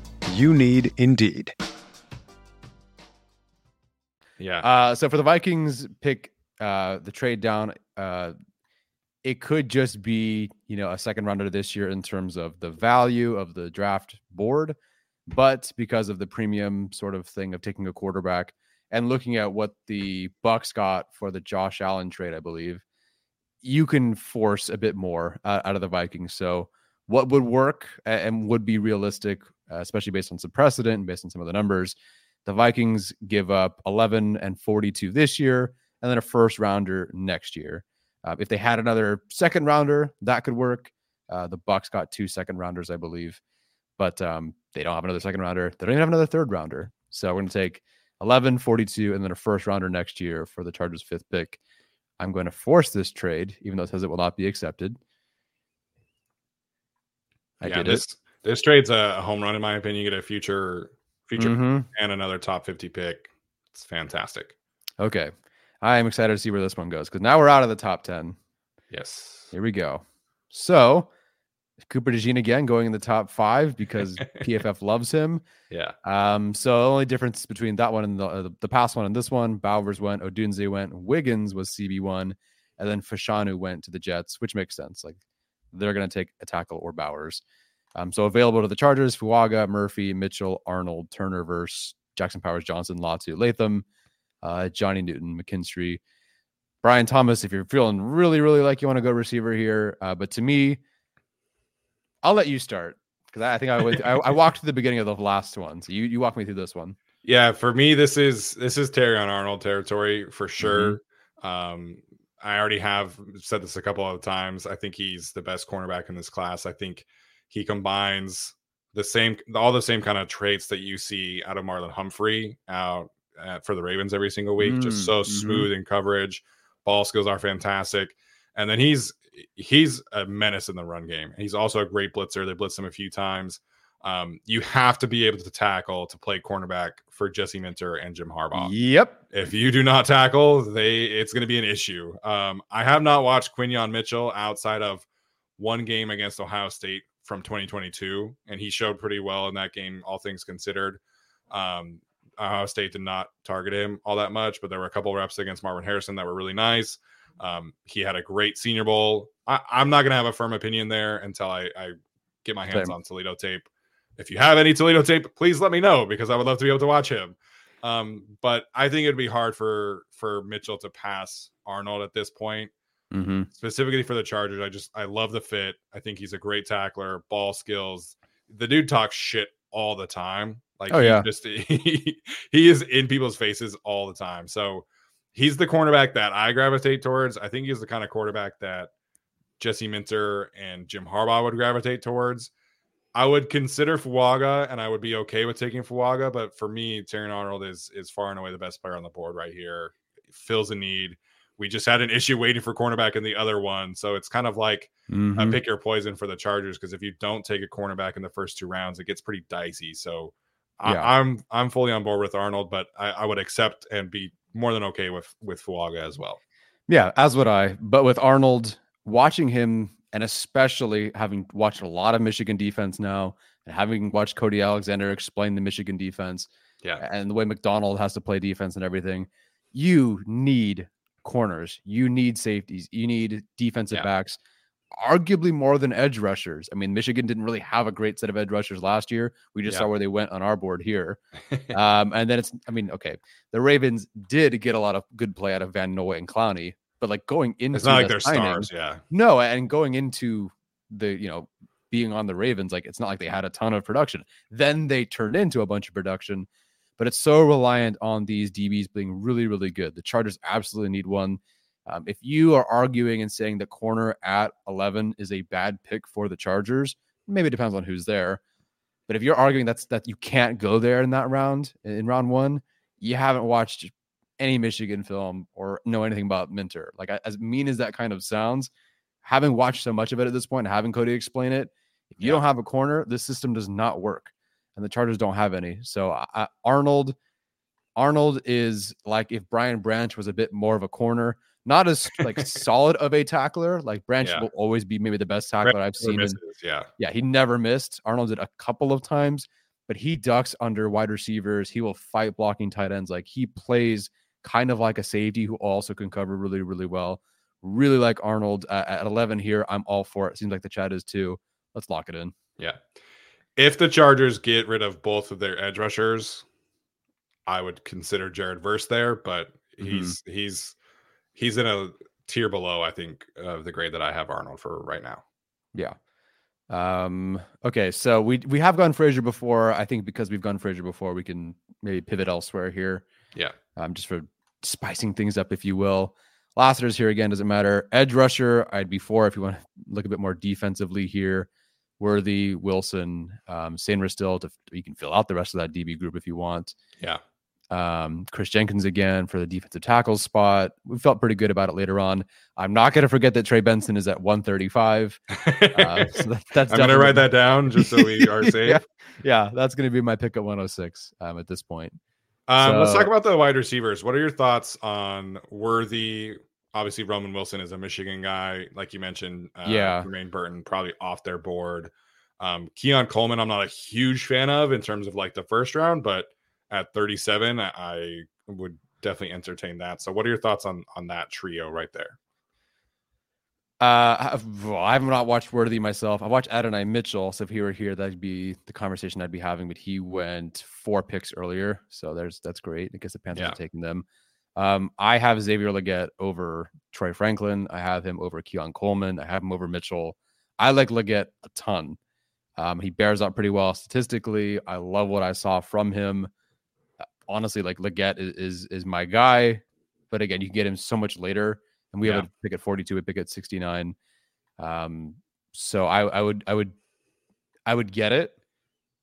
S3: You need Indeed.
S1: Yeah.
S2: Uh, so for the Vikings pick uh, the trade down, uh, it could just be you know a second rounder this year in terms of the value of the draft board, but because of the premium sort of thing of taking a quarterback and looking at what the Bucs got for the Josh Allen trade, I believe you can force a bit more uh, out of the Vikings. So what would work and would be realistic, uh, especially based on some precedent and based on some of the numbers the Vikings give up 11 and 42 this year, and then a first rounder next year. Uh, if they had another second rounder, that could work. Uh, the Bucs got two second rounders, I believe, but um, they don't have another second rounder. They don't even have another third rounder. So we're going to take 11, 42, and then a first rounder next year for the Chargers' fifth pick. I'm going to force this trade, even though it says it will not be accepted.
S1: I yeah, did this, it. This trade's a home run, in my opinion. You get a future future mm-hmm. and another top 50 pick. It's fantastic.
S2: Okay. I am excited to see where this one goes because now we're out of the top 10.
S1: Yes.
S2: Here we go. So Cooper DeJean again going in the top five because PFF loves him.
S1: Yeah.
S2: Um. So the only difference between that one and the uh, the past one and this one, Bowers went, Odunze went, Wiggins was CB one, and then Fashanu went to the Jets, which makes sense. Like they're going to take a tackle or Bowers. Um, so available to the Chargers, Fuaga, Murphy, Mitchell, Arnold, Turner, Verse, Jackson Powers, Johnson, Latu, Latham, uh, Johnny Newton, McKinstry, Brian Thomas. If you're feeling really, really like you want to go receiver here, uh, but to me, I'll let you start because I, I, think I, went, I, I walked to the beginning of the last one. So you you walk me through this one.
S1: Yeah, for me, this is this is Terrion Arnold territory for sure. Mm-hmm. Um, I already have said this a couple of times. I think he's the best cornerback in this class. I think he combines the same all the same kind of traits that you see out of Marlon Humphrey out at, for the Ravens every single week. Mm, just so mm-hmm. smooth in coverage. Ball skills are fantastic. And then he's he's a menace in the run game. He's also a great blitzer. They blitz him a few times. Um, you have to be able to tackle to play cornerback for Jesse Minter and Jim Harbaugh.
S2: Yep.
S1: If you do not tackle, they it's going to be an issue. Um, I have not watched Quinyon Mitchell outside of one game against Ohio State from 2022, and he showed pretty well in that game, all things considered. Um, Ohio State did not target him all that much, but there were a couple reps against Marvin Harrison that were really nice. Um, he had a great Senior Bowl. I, am not going to have a firm opinion there until I, I get my hands Same. on Toledo tape. If you have any Toledo tape, please let me know because I would love to be able to watch him. Um, but I think it'd be hard for for Mitchell to pass Arnold at this point.
S2: Mm-hmm.
S1: Specifically for the Chargers, I just I love the fit. I think he's a great tackler, ball skills. The dude talks shit all the time. Like
S2: oh yeah,
S1: just he, he is in people's faces all the time. So he's the cornerback that I gravitate towards. I think he's the kind of quarterback that Jesse Minter and Jim Harbaugh would gravitate towards. I would consider Fuaga, and I would be okay with taking Fuaga, but for me, Terrion Arnold is is far and away the best player on the board right here. Fills a need we just had an issue waiting for cornerback in the other one. So it's kind of like
S2: mm-hmm.
S1: pick your poison for the Chargers because if you don't take a cornerback in the first two rounds, it gets pretty dicey. So. I, I'm, I'm fully on board with Arnold, but I, I, would accept and be more than okay with with Fuaga as well.
S2: Yeah, as would I. But with Arnold, watching him and especially having watched a lot of Michigan defense now and having watched Cody Alexander explain the Michigan defense,
S1: yeah,
S2: and the way Macdonald has to play defense and everything, you need corners. You need safeties. You need defensive yeah. backs. arguably more than edge rushers. I mean, Michigan didn't really have a great set of edge rushers last year. We just
S1: Yeah.
S2: saw where they went on our board here. Um, and then it's, I mean, okay, the Ravens did get a lot of good play out of Van Noy and Clowney, but like going into
S1: it's not like
S2: the
S1: they're
S2: signing-
S1: stars. Yeah.
S2: no, and going into the you know being on the Ravens, like it's not like they had a ton of production. Then they turned into a bunch of production, but it's so reliant on these DBs being really, really good. The Chargers absolutely need one. Um, if you are arguing and saying the corner at 11 is a bad pick for the Chargers, maybe it depends on who's there. But if you're arguing that's that you can't go there in that round, in round one, you haven't watched any Michigan film or know anything about Minter. Like as mean as that kind of sounds, having watched so much of it at this point and having Cody explain it, if you
S1: Yeah.
S2: don't have a corner, this system does not work, and the Chargers don't have any. So I, Arnold, Arnold is like if Brian Branch was a bit more of a corner, not as like solid of a tackler. Like Branch
S1: Yeah.
S2: will always be maybe the best tackler I've
S1: Never
S2: seen. In,
S1: yeah.
S2: yeah, he never missed. Arnold did a couple of times, but he ducks under wide receivers. He will fight blocking tight ends. Like he plays kind of like a safety who also can cover really, really well. Really like Arnold uh, at 11 here. I'm all for it. Seems like the chat is too. Let's lock it in.
S1: Yeah. If the Chargers get rid of both of their edge rushers, I would consider Jared Verse there, but
S2: Mhm.
S1: he's he's he's in a tier below, I think, of the grade that I have Arnold for right now.
S2: Yeah. Um, okay, so we we have gone Frazier before. I think because we've gone Frazier before, we can maybe pivot elsewhere here.
S1: Yeah.
S2: Um, just for spicing things up, if you will. Lassiter's here again, doesn't matter. Edge rusher, I'd be for if you want to look a bit more defensively here. Worthy, Wilson, um, Sainristil to you can fill out the rest of that DB group if you want.
S1: Yeah.
S2: Um, Kris Jenkins again for the defensive tackle spot. We felt pretty good about it later on. I'm not going to forget that Trey Benson is at 135. Uh, so that- that's
S1: I'm gonna write that down just so we are safe.
S2: Yeah. Yeah, that's going to be my pick at 106 um, at this point.
S1: Um, let's talk about the wide receivers. What are your thoughts on Worthy? Obviously, Roman Wilson is a Michigan guy, like you mentioned. Uh,
S2: Yeah.
S1: Jermaine Burton probably off their board. Um, Keon Coleman, I'm not a huge fan of in terms of like the first round, but at 37, I, would definitely entertain that. So, what are your thoughts on on that trio right there?
S2: Uh, I've, well, I have not watched Worthy myself. I watched Adonai Mitchell. So if he were here, that'd be the conversation I'd be having. But he went four picks earlier, so there's that's great. I guess the Panthers
S1: Yeah.
S2: are taking them. Um, I have Xavier Legette over Troy Franklin. I have him over Keon Coleman. I have him over Mitchell. I like Legette a ton. Um, he bears out pretty well statistically. I love what I saw from him. Uh, Honestly, like Legette is, is is my guy, but again, you can get him so much later, and we have a pick at 42, a pick at 69. Um, so I, I would I would I would get it,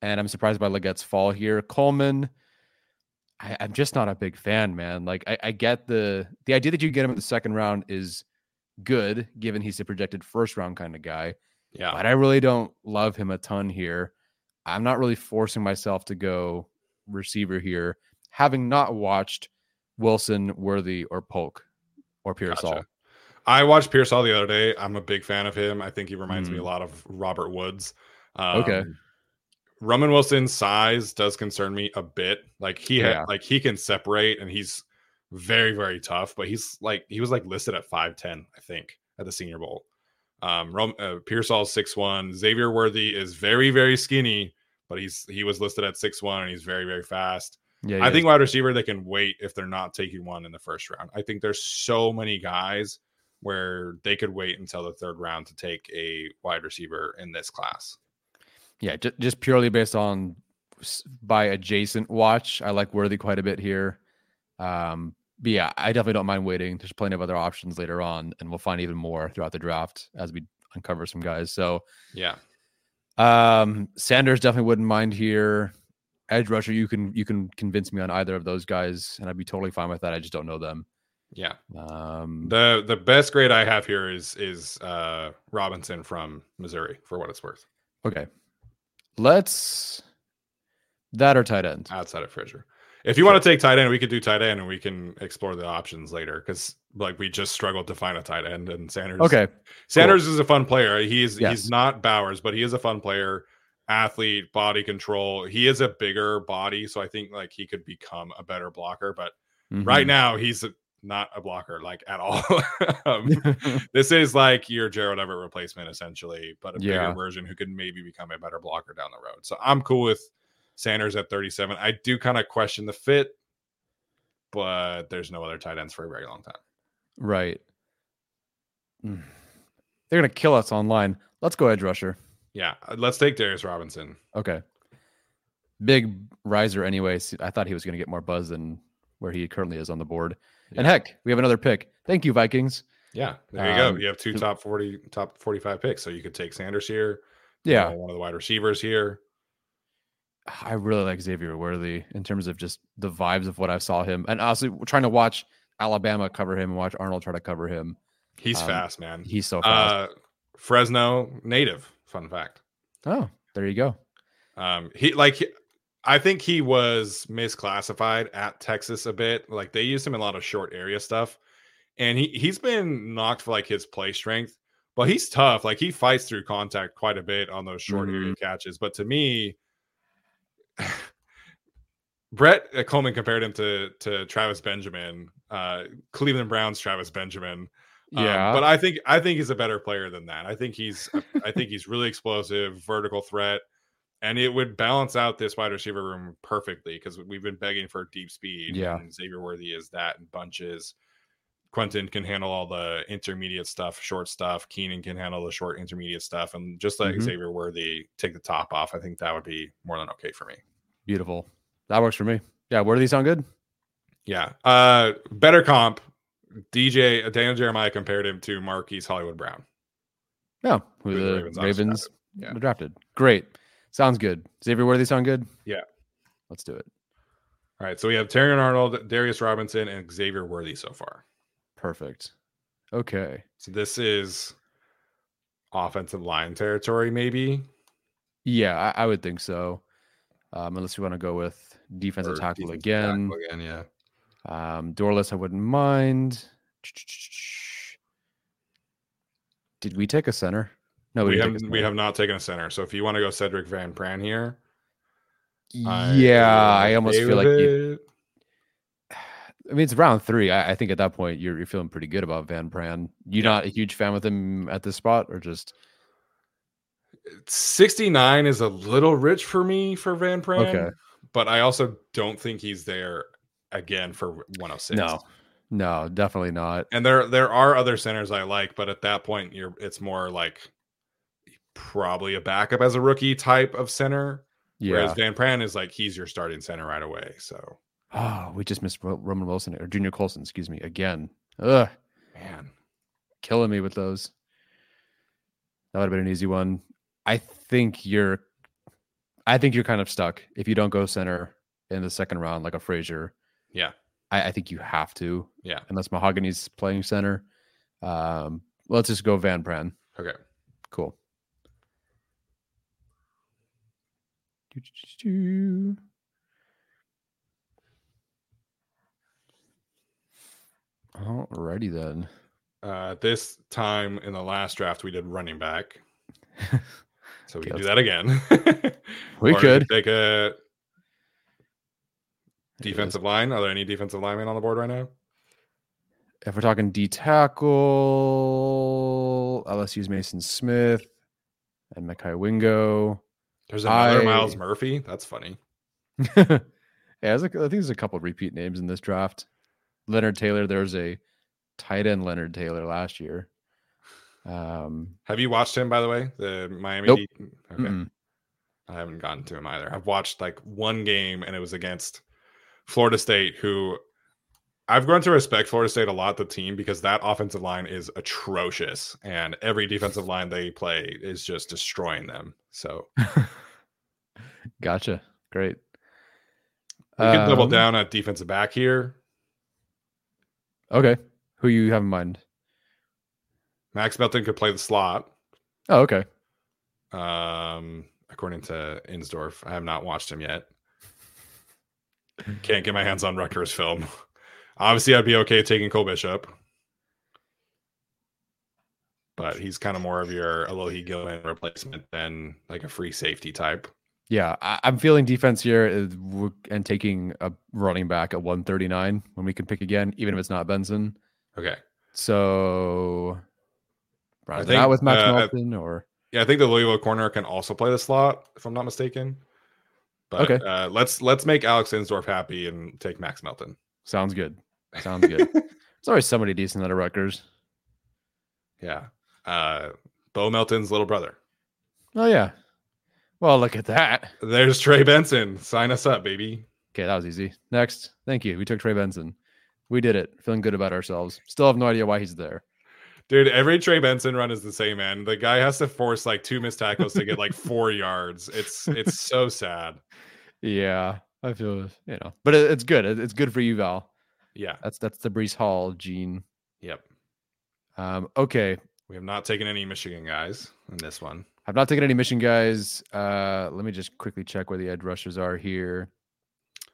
S2: and I'm surprised by Legette's fall here. Coleman, I, I'm just not a big fan, man. Like I, I get the the idea that you get him in the second round is good, given he's a projected first round kind of guy
S1: Yeah.
S2: but I really don't love him a ton here. I'm not really forcing myself to go receiver here, having not watched Wilson, Worthy, or Polk or Pearsall.
S1: Gotcha. I watched Pearsall the other day. I'm a big fan of him. I think he reminds me
S2: Mhm.
S1: a lot of Robert Woods.
S2: Okay.
S1: Roman Wilson's size does concern me a bit. Like he had,
S2: Yeah.
S1: like he can separate and he's very very tough. But he's like he was like listed at five ten, I think, at the Senior Bowl. Um, Rom, uh, Pearsall's six one. Xavier Worthy is very very skinny, but he's he was listed at six one and he's very very fast.
S2: Yeah,
S1: I think wide receiver they can wait if they're not taking one in the first round. I think there's so many guys where they could wait until the third round to take a wide receiver in this class.
S2: Yeah, ju- just purely based on by adjacent watch. I like Worthy quite a bit here. Um, but yeah, I definitely don't mind waiting. There's plenty of other options later on, and we'll find even more throughout the draft as we uncover some guys. So
S1: Yeah.
S2: Um, Sanders definitely wouldn't mind here. Edge rusher, you can you can convince me on either of those guys, and I'd be totally fine with that. I just don't know them.
S1: Yeah.
S2: Um,
S1: The the best grade I have here is is uh Robinson from Missouri for what it's worth
S2: okay, let's that or tight end.
S1: outside of Frazier. If you want to take tight end, we could do tight end and we can explore the options later because like we just struggled to find a tight end and Sanders.
S2: Okay,
S1: Sanders is a fun player. He's
S2: Yes.
S1: he's not Bowers, but he is a fun player. Athlete, body control. He is a bigger body, so I think like he could become a better blocker. But right
S2: Mhm.
S1: now, he's not a blocker like at all. um, this is like your Gerald Everett replacement essentially, but a
S2: Yeah.
S1: bigger version who could maybe become a better blocker down the road. So I'm cool with Sanders at 37. I do kind of question the fit, but there's no other tight ends for a very long time.
S2: right. Mm. They're gonna kill us online. Let's go edge rusher.
S1: Yeah, uh, let's take Darius Robinson.
S2: Okay. Big riser anyways. I thought he was gonna get more buzz than where he currently is on the board. And heck, we have another pick. Thank you, Vikings.
S1: Yeah, there you go.
S2: Um,
S1: You have two top 40, top 45 picks. So you could take Sanders here.
S2: Yeah.
S1: uh, one of the wide receivers here.
S2: I really like Xavier Worthy in terms of just the vibes of what I saw him, and also trying to watch Alabama cover him and watch Arnold try to cover him.
S1: He's
S2: Um,
S1: fast, man.
S2: He's so fast.
S1: Uh, Fresno native. Fun fact.
S2: oh, there you go.
S1: Um, he like I think he was misclassified at Texas a bit. Like they used him in a lot of short area stuff, and he he's been knocked for like his play strength, but he's tough. Like he fights through contact quite a bit on those short area catches. But to me, Brett Kollmann compared him to to Travis Benjamin, uh, Cleveland Browns Travis Benjamin. Um,
S2: Yeah,
S1: but I think I think he's a better player than that. I think he's I think he's really explosive, vertical threat, and it would balance out this wide receiver room perfectly because we've been begging for deep speed.
S2: Yeah.
S1: and Xavier Worthy is that in bunches. Quentin can handle all the intermediate stuff, short stuff. Keenan can handle the short intermediate stuff, and just let
S2: Mhm.
S1: Xavier Worthy take the top off. I think that would be more than okay for me.
S2: beautiful. That works for me. Yeah, Worthy sound good?
S1: Yeah. Uh better comp. DJ uh, Daniel Jeremiah compared him to Marquise Hollywood Brown.
S2: No, who
S1: the Ravens
S2: Ravens,
S1: Yeah.
S2: drafted. Great. Sounds good. Xavier Worthy sound good?
S1: Yeah.
S2: Let's do it.
S1: All right. So we have Terry Arnold, Darius Robinson, and Xavier Worthy so far.
S2: Perfect. Okay.
S1: So this is offensive line territory, maybe.
S2: Yeah, I, I would think so. Um, unless you want to go with defensive
S1: Or
S2: tackle
S1: defensive
S2: again.
S1: tackle again, yeah.
S2: Um, Dorlus, I wouldn't mind. Did we take a center? No,
S1: we have we have not taken a center. So if you want to go Sedrick Van Pran here,
S2: Yeah,
S1: am
S2: I almost feel like you. I mean it's round three. I, I think at that point you're you're feeling pretty good about Van Pran. You
S1: Yeah.
S2: not a huge fan with him at this spot, or just
S1: 69 is a little rich for me for Van Pran.
S2: Okay.
S1: But I also don't think he's there again for 106.
S2: no, no, definitely not.
S1: And there there are other centers I like, but at that point you're it's more like probably a backup as a rookie type of center.
S2: Yeah.
S1: Whereas Van Pran is like he's your starting center right away. So
S2: oh, we just missed Roman Wilson or Junior Colson. Excuse me again. Ugh,
S1: man.
S2: killing me with those. That would have been an easy one. I think you're. I think you're kind of stuck if you don't go center in the second round like a Frazier.
S1: Yeah.
S2: I, I think you have to.
S1: Yeah.
S2: Unless Mahogany's playing center. Um, let's just go Van Pran.
S1: Okay.
S2: Cool. Alrighty then.
S1: Uh this time in the last draft we did running back. So we
S2: Okay,
S1: can do that again.
S2: We
S1: Or
S2: could.
S1: take a defensive line. Are there any defensive linemen on the board right now?
S2: If we're talking D tackle, LSU's Maason Smith and Mekhi Wingo.
S1: There's another
S2: I-
S1: Miles Murphy. That's funny.
S2: yeah, there's a, I think there's a couple repeat names in this draft. Leonard Taylor. There's a tight end Leonard Taylor last year. Um,
S1: Have you watched him by the way? The Miami
S2: Nope.
S1: Okay.
S2: mm-mm.
S1: I haven't gotten to him either. I've watched like one game and it was against Florida State, who I've grown to respect Florida State a lot, the team, because that offensive line is atrocious. And every defensive line they play is just destroying them. So
S2: gotcha. Great.
S1: we can double
S2: Um,
S1: down at defensive back here.
S2: Okay. Who you have in mind?
S1: Max Belton could play the slot.
S2: Oh, okay.
S1: Um, according to Insdorf, I have not watched him yet. Can't get my hands on Rutgers film. Obviously, I'd be okay taking Cole Bishop, but he's kind of more of your Alohi Gilman replacement than like a free safety type.
S2: Yeah, I, I'm feeling defense here and taking a running back at 139 when we can pick again, even if it's not Benson.
S1: Okay.
S2: So,
S1: I
S2: rather
S1: think,
S2: not with Max
S1: uh,
S2: Melton or
S1: Yeah, I think the Louisville corner can also play the slot, if I'm not mistaken. But
S2: Okay.
S1: uh, let's let's make Alex Insdorf happy and take Max Melton.
S2: sounds good. Sounds good. It's always somebody decent out of Rutgers.
S1: Yeah. Uh Bo Melton's little brother.
S2: Oh yeah. Well, look at that.
S1: There's Trey Benson. Sign us up, baby.
S2: Okay, that was easy. Next, thank you. We took Trey Benson. We did it. Feeling good about ourselves. Still have no idea why he's there.
S1: Dude, every Trey Benson run is the same, man. The guy has to force like two missed tackles to get like four yards. It's it's so sad.
S2: Yeah, I feel you know, but it, it's good. It- It's good for you, Val.
S1: Yeah.
S2: That's that's the Breece Hall gene.
S1: Yep.
S2: Um, okay,
S1: We have not taken any Michigan guys in this one.
S2: I've not taken any Michigan guys. Uh, let me just quickly check where the edge rushers are here.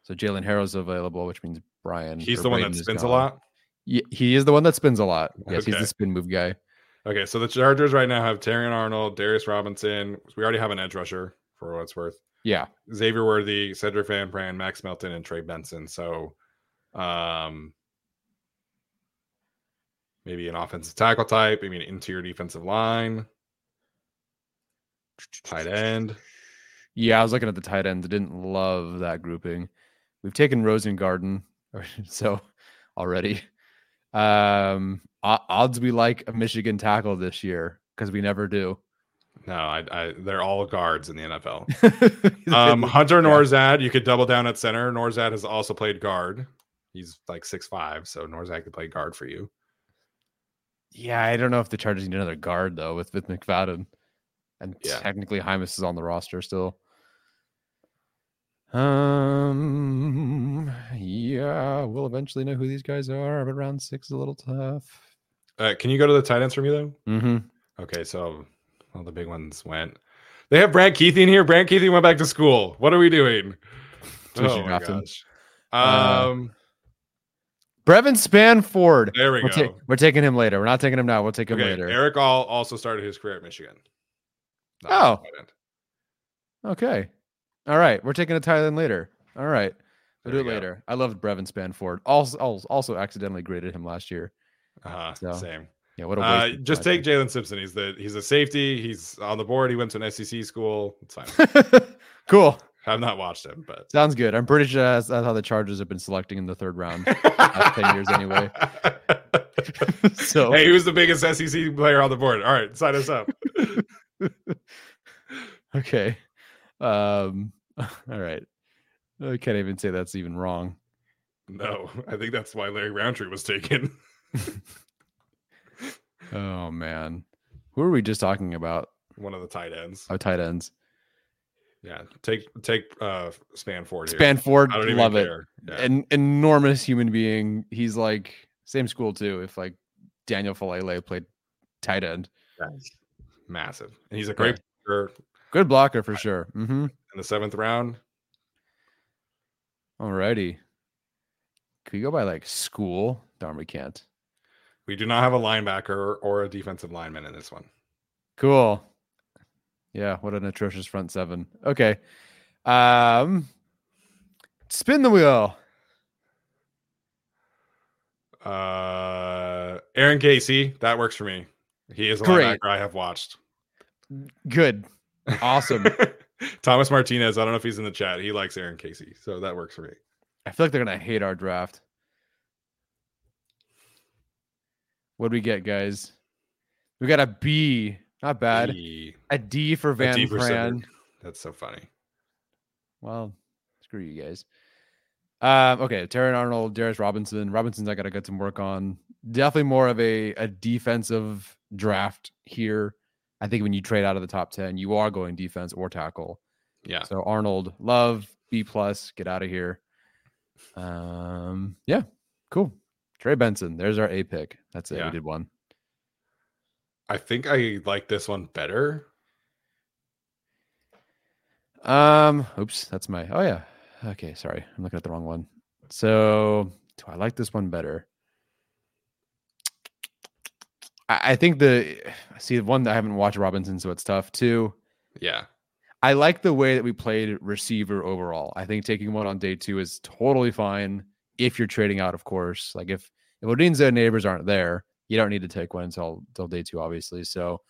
S2: So Jaylen Harrell's available, which means Brian.
S1: He's the one that
S2: Braden
S1: spins a lot.
S2: Ye- he is the one that spins a lot. Yes, he's the spin move guy.
S1: Okay, so the Chargers right now have Terrion Arnold, Darius Robinson. We already have an edge rusher for what it's worth.
S2: Yeah,
S1: Xavier Worthy, Sedrick Van Pran, Max Melton, and Trey Benson. So, um, maybe an offensive tackle type, maybe an interior defensive line, tight end.
S2: yeah. I was looking at the tight ends. I didn't love that grouping. We've taken Rosengarten, so already. Um, odds we like a Michigan tackle this year because we never do.
S1: No, I, I they're all guards in the NFL. Um, Hunter Nourzad, you could double down at center. Nourzad has also played guard. He's like six five, so Norzad could play guard for you.
S2: Yeah, I don't know if the Chargers need another guard though with with McFadden, and
S1: Yeah.
S2: technically Hymus is on the roster still. Um, yeah, we'll eventually know who these guys are, but round six is a little tough.
S1: Uh, can you go to the tight ends for me though?
S2: Mm-hmm.
S1: Okay, so all the big ones went. They have Brant Kuithe in here. Brant Kuithe went back to school. What are we doing?
S2: Should
S1: Oh my gosh.
S2: Uh,
S1: Um,
S2: Brevyn Spann-Ford.
S1: there we
S2: We're,
S1: go.
S2: ta- we're taking him later. We're not taking him now. We'll take him
S1: Okay,
S2: later.
S1: Erick All also started his career at Michigan. Not
S2: Oh.
S1: as a tight end.
S2: Okay. All right. We're taking a tight end later. All right. We'll
S1: There
S2: do it later. I loved Brevyn Spann-Ford. Also, also, accidentally graded him last year.
S1: Uh-huh,
S2: So,
S1: same.
S2: Yeah. What a
S1: Uh, just take Jaylin Simpson. He's the he's a safety. He's on the board. He went to an SEC school. It's fine.
S2: cool.
S1: I've not watched him, but
S2: Sounds good. I'm pretty sure that's, that's how the Chargers have been selecting in the third round. last 10 years anyway. so
S1: hey, who's the biggest SEC player on the board? All right, sign us up.
S2: okay. Um all right. I can't even say that's even wrong.
S1: no, I think that's why Larry Rountree was taken.
S2: Oh man. Who are we just talking about?
S1: One of the tight ends.
S2: Our tight ends.
S1: Yeah, take take uh Spann-Ford here.
S2: Spann-Ford,
S1: I don't even
S2: love it.
S1: Yeah.
S2: An enormous human being. He's like same school too. If like Daniel Faalele played tight end.
S1: massive, and he's a great player
S2: Good blocker for sure. Mm-hmm.
S1: in the seventh round.
S2: Alrighty. Could we go by like school? Darn, we can't.
S1: We do not have a linebacker or a defensive lineman in this one.
S2: Cool. Yeah, what an atrocious front seven. Okay. Um spin the wheel.
S1: Uh, Aaron Casey, that works for me. He is a
S2: Great.
S1: linebacker I have watched.
S2: Good. Awesome.
S1: Thomas Martinez, I don't know if he's in the chat. He likes Aaron Casey, so that works for me.
S2: I feel like they're gonna hate our draft. What do we get, guys? We got a B. Not bad.
S1: E-
S2: A D for Van
S1: D for That's so funny.
S2: Well, screw you guys. Um, okay, Terrion Arnold, Darius Robinson. Robinson's I gotta get some work on. Definitely more of a, a defensive draft here. I think when you trade out of the top 10, you are going defense or tackle.
S1: Yeah.
S2: So Arnold, love, B plus, get out of here. Um, yeah, cool. Trey Benson, there's our A pick. That's it.
S1: Yeah.
S2: We did one.
S1: I think I like this one better.
S2: Um, oops, that's my oh yeah. Okay, sorry. I'm looking at the wrong one. So do I like this one better? I, I think the see the one that I haven't watched Robinson, so it's tough too.
S1: Yeah.
S2: I like the way that we played receiver overall. I think taking one on day two is totally fine if you're trading out, of course. Like if if Odunze and Nabers aren't there, you don't need to take one until until day two, obviously. So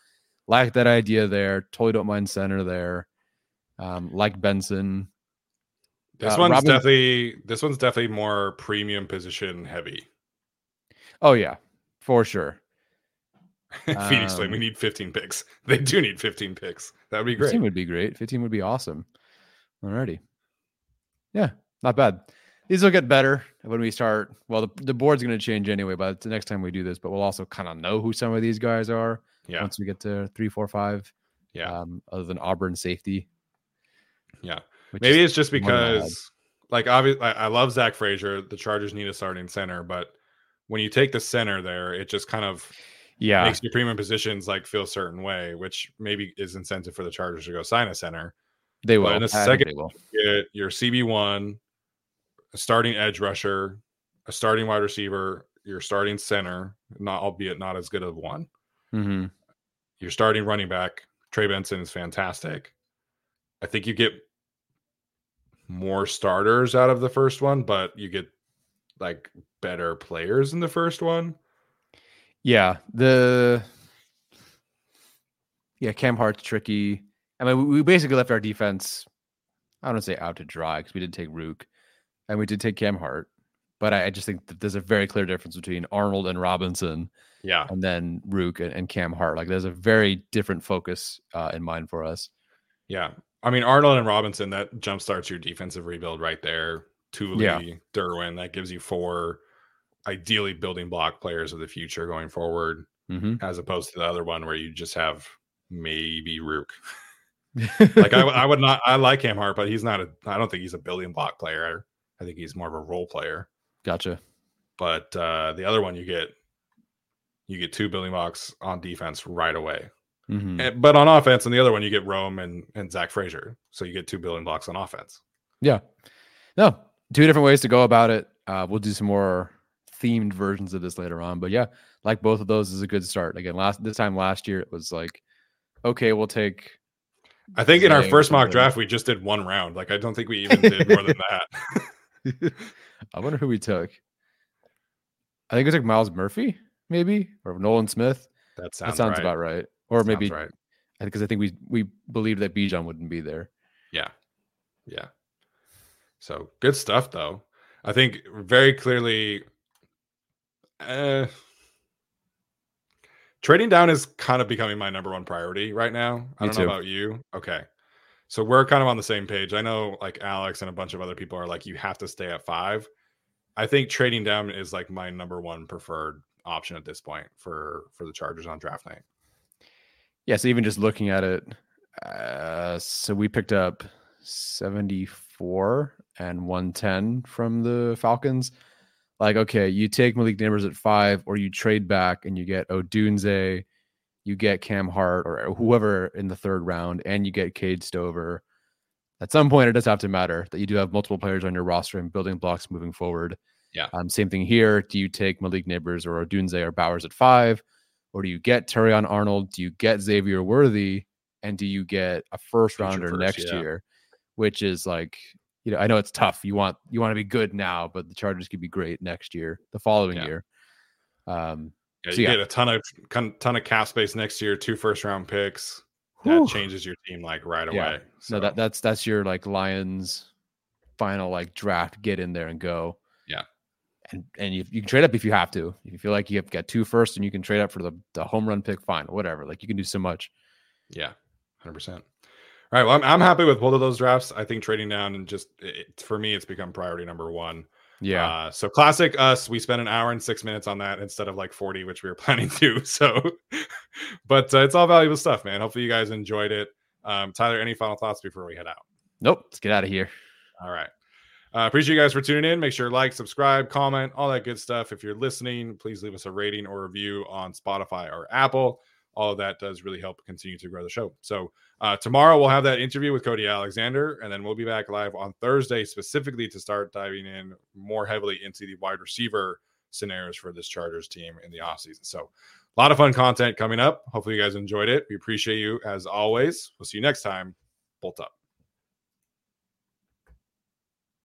S2: like that idea there. Totally don't mind center there. Um, like Benson.
S1: This
S2: Uh,
S1: one's
S2: Robin-
S1: definitely this one's definitely more premium position heavy.
S2: Oh yeah, for sure.
S1: Phoenix Flame, we
S2: Um,
S1: need 15 picks. They do need 15 picks. That would be great.
S2: 15
S1: great.
S2: would be great. 15 would be awesome. Alrighty. Yeah, not bad. These will get better when we start. Well, the, the board's going to change anyway by the next time we do this, but we'll also kind of know who some of these guys are
S1: Yeah,
S2: once we get to three, four, five.
S1: yeah,
S2: Um, other than Auburn safety.
S1: yeah. Maybe it's just
S2: more than I had.
S1: because, like, obviously, I, love Zach Frazier. The Chargers need a starting center, but when you take the center there, it just kind of
S2: yeah,
S1: makes your premium positions like feel a certain way, which maybe is incentive for the Chargers to go sign a center.
S2: they will.
S1: in a
S2: I think
S1: second-
S2: will.
S1: Get your CB one, a starting edge rusher, a starting wide receiver, your starting center, not albeit not as good of one.
S2: hmm
S1: Your starting running back, Trey Benson is fantastic. I think you get more starters out of the first one, but you get like better players in the first one.
S2: Yeah, the yeah Cam Hart's tricky. I mean, we we basically left our defense. I don't say out to dry because we didn't take Ruke, and we did take Cam Hart. But I, I just think that there's a very clear difference between Arnold and Robinson,
S1: Yeah.
S2: and then Ruke and, and Cam Hart. Like there's a very different focus uh, in mind for us.
S1: Yeah. I mean, Arnold and Robinson, that jumpstarts your defensive rebuild right there. Tuli,
S2: Yeah.
S1: Derwin, that gives you four ideally building block players of the future going forward,
S2: hmm
S1: as opposed to the other one where you just have maybe Ruke. Like I, I would not, I like Cam Hart, but he's not a, I don't think he's a building block player. I think he's more of a role player.
S2: gotcha.
S1: But uh, the other one, you get, you get two building blocks on defense right away.
S2: hmm
S1: Eh, But on offense, and the other one, you get Rome and, and Zach Frazier. So you get two building blocks on offense.
S2: Yeah. No, two different ways to go about it. Uh, we'll do some more themed versions of this later on. But yeah, like both of those is a good start. Again, last this time last year it was like, okay, we'll take
S1: I think in our first mock draft, we just did one round. Like, I don't think we even did more than that.
S2: I wonder who we took. I think it was like Myles Murphy, maybe, or Nolan Smith.
S1: That sounds,
S2: that sounds
S1: right.
S2: about right. Or
S1: Sounds
S2: maybe
S1: right.
S2: because I think we we believed that Bijan wouldn't be there.
S1: Yeah. Yeah. So good stuff, though. I think very clearly, uh, trading down is kind of becoming my number one priority right now. I
S2: Me
S1: don't know
S2: too.
S1: about you. Okay. So we're kind of on the same page. I know like Alex and a bunch of other people are like, you have to stay at five. I think trading down is like my number one preferred option at this point for for the Chargers on draft night.
S2: Yeah, so even just looking at it, uh, so we picked up 74 and 110 from the Falcons. Like, okay, you take Malik Nabers at five, or you trade back and you get Odunze, you get Cam Hart, or whoever in the third round, and you get Cade Stover. At some point, it does have to matter that you do have multiple players on your roster and building blocks moving forward.
S1: Yeah.
S2: Um, same thing here. Do you take Malik Nabers or Odunze or Bowers at five? or do you get Terrion Arnold? Do you get Xavier Worthy? And do you get a first rounder
S1: first,
S2: next
S1: yeah.
S2: year? Which is like, you know, I know it's tough. You want you want to be good now, but the Chargers could be great next year, the following
S1: Yeah.
S2: year. Um,
S1: Yeah,
S2: So,
S1: you
S2: yeah.
S1: get a ton of ton, ton of cap space next year, two first round picks.
S2: whew.
S1: That changes your team like right
S2: Yeah.
S1: away. So
S2: no, that that's that's your like Lions final like draft. Get in there and go.
S1: Yeah.
S2: And and you, you can trade up if you have to. If you feel like you have got two first and you can trade up for the, the home run pick, fine, whatever. Like you can do so much.
S1: yeah, hundred percent. All right, well, I'm, I'm happy with both of those drafts. I think trading down and just it, for me, it's become priority number one.
S2: Yeah.
S1: Uh, so classic us, we spent an hour and six minutes on that instead of like 40, which we were planning to. So, but uh, it's all valuable stuff, man. Hopefully you guys enjoyed it. Um, Tyler, any final thoughts before we head out?
S2: nope. Let's get out of here.
S1: All right. Uh, appreciate you guys for tuning in. Make sure to like, subscribe, comment, all that good stuff. If you're listening, please leave us a rating or review on Spotify or Apple. All of that does really help continue to grow the show. So uh, tomorrow we'll have that interview with Cody Alexander, and then we'll be back live on Thursday specifically to start diving in more heavily into the wide receiver scenarios for this Chargers team in the offseason. So a lot of fun content coming up. Hopefully you guys enjoyed it. We appreciate you as always. We'll see you next time. Bolt up.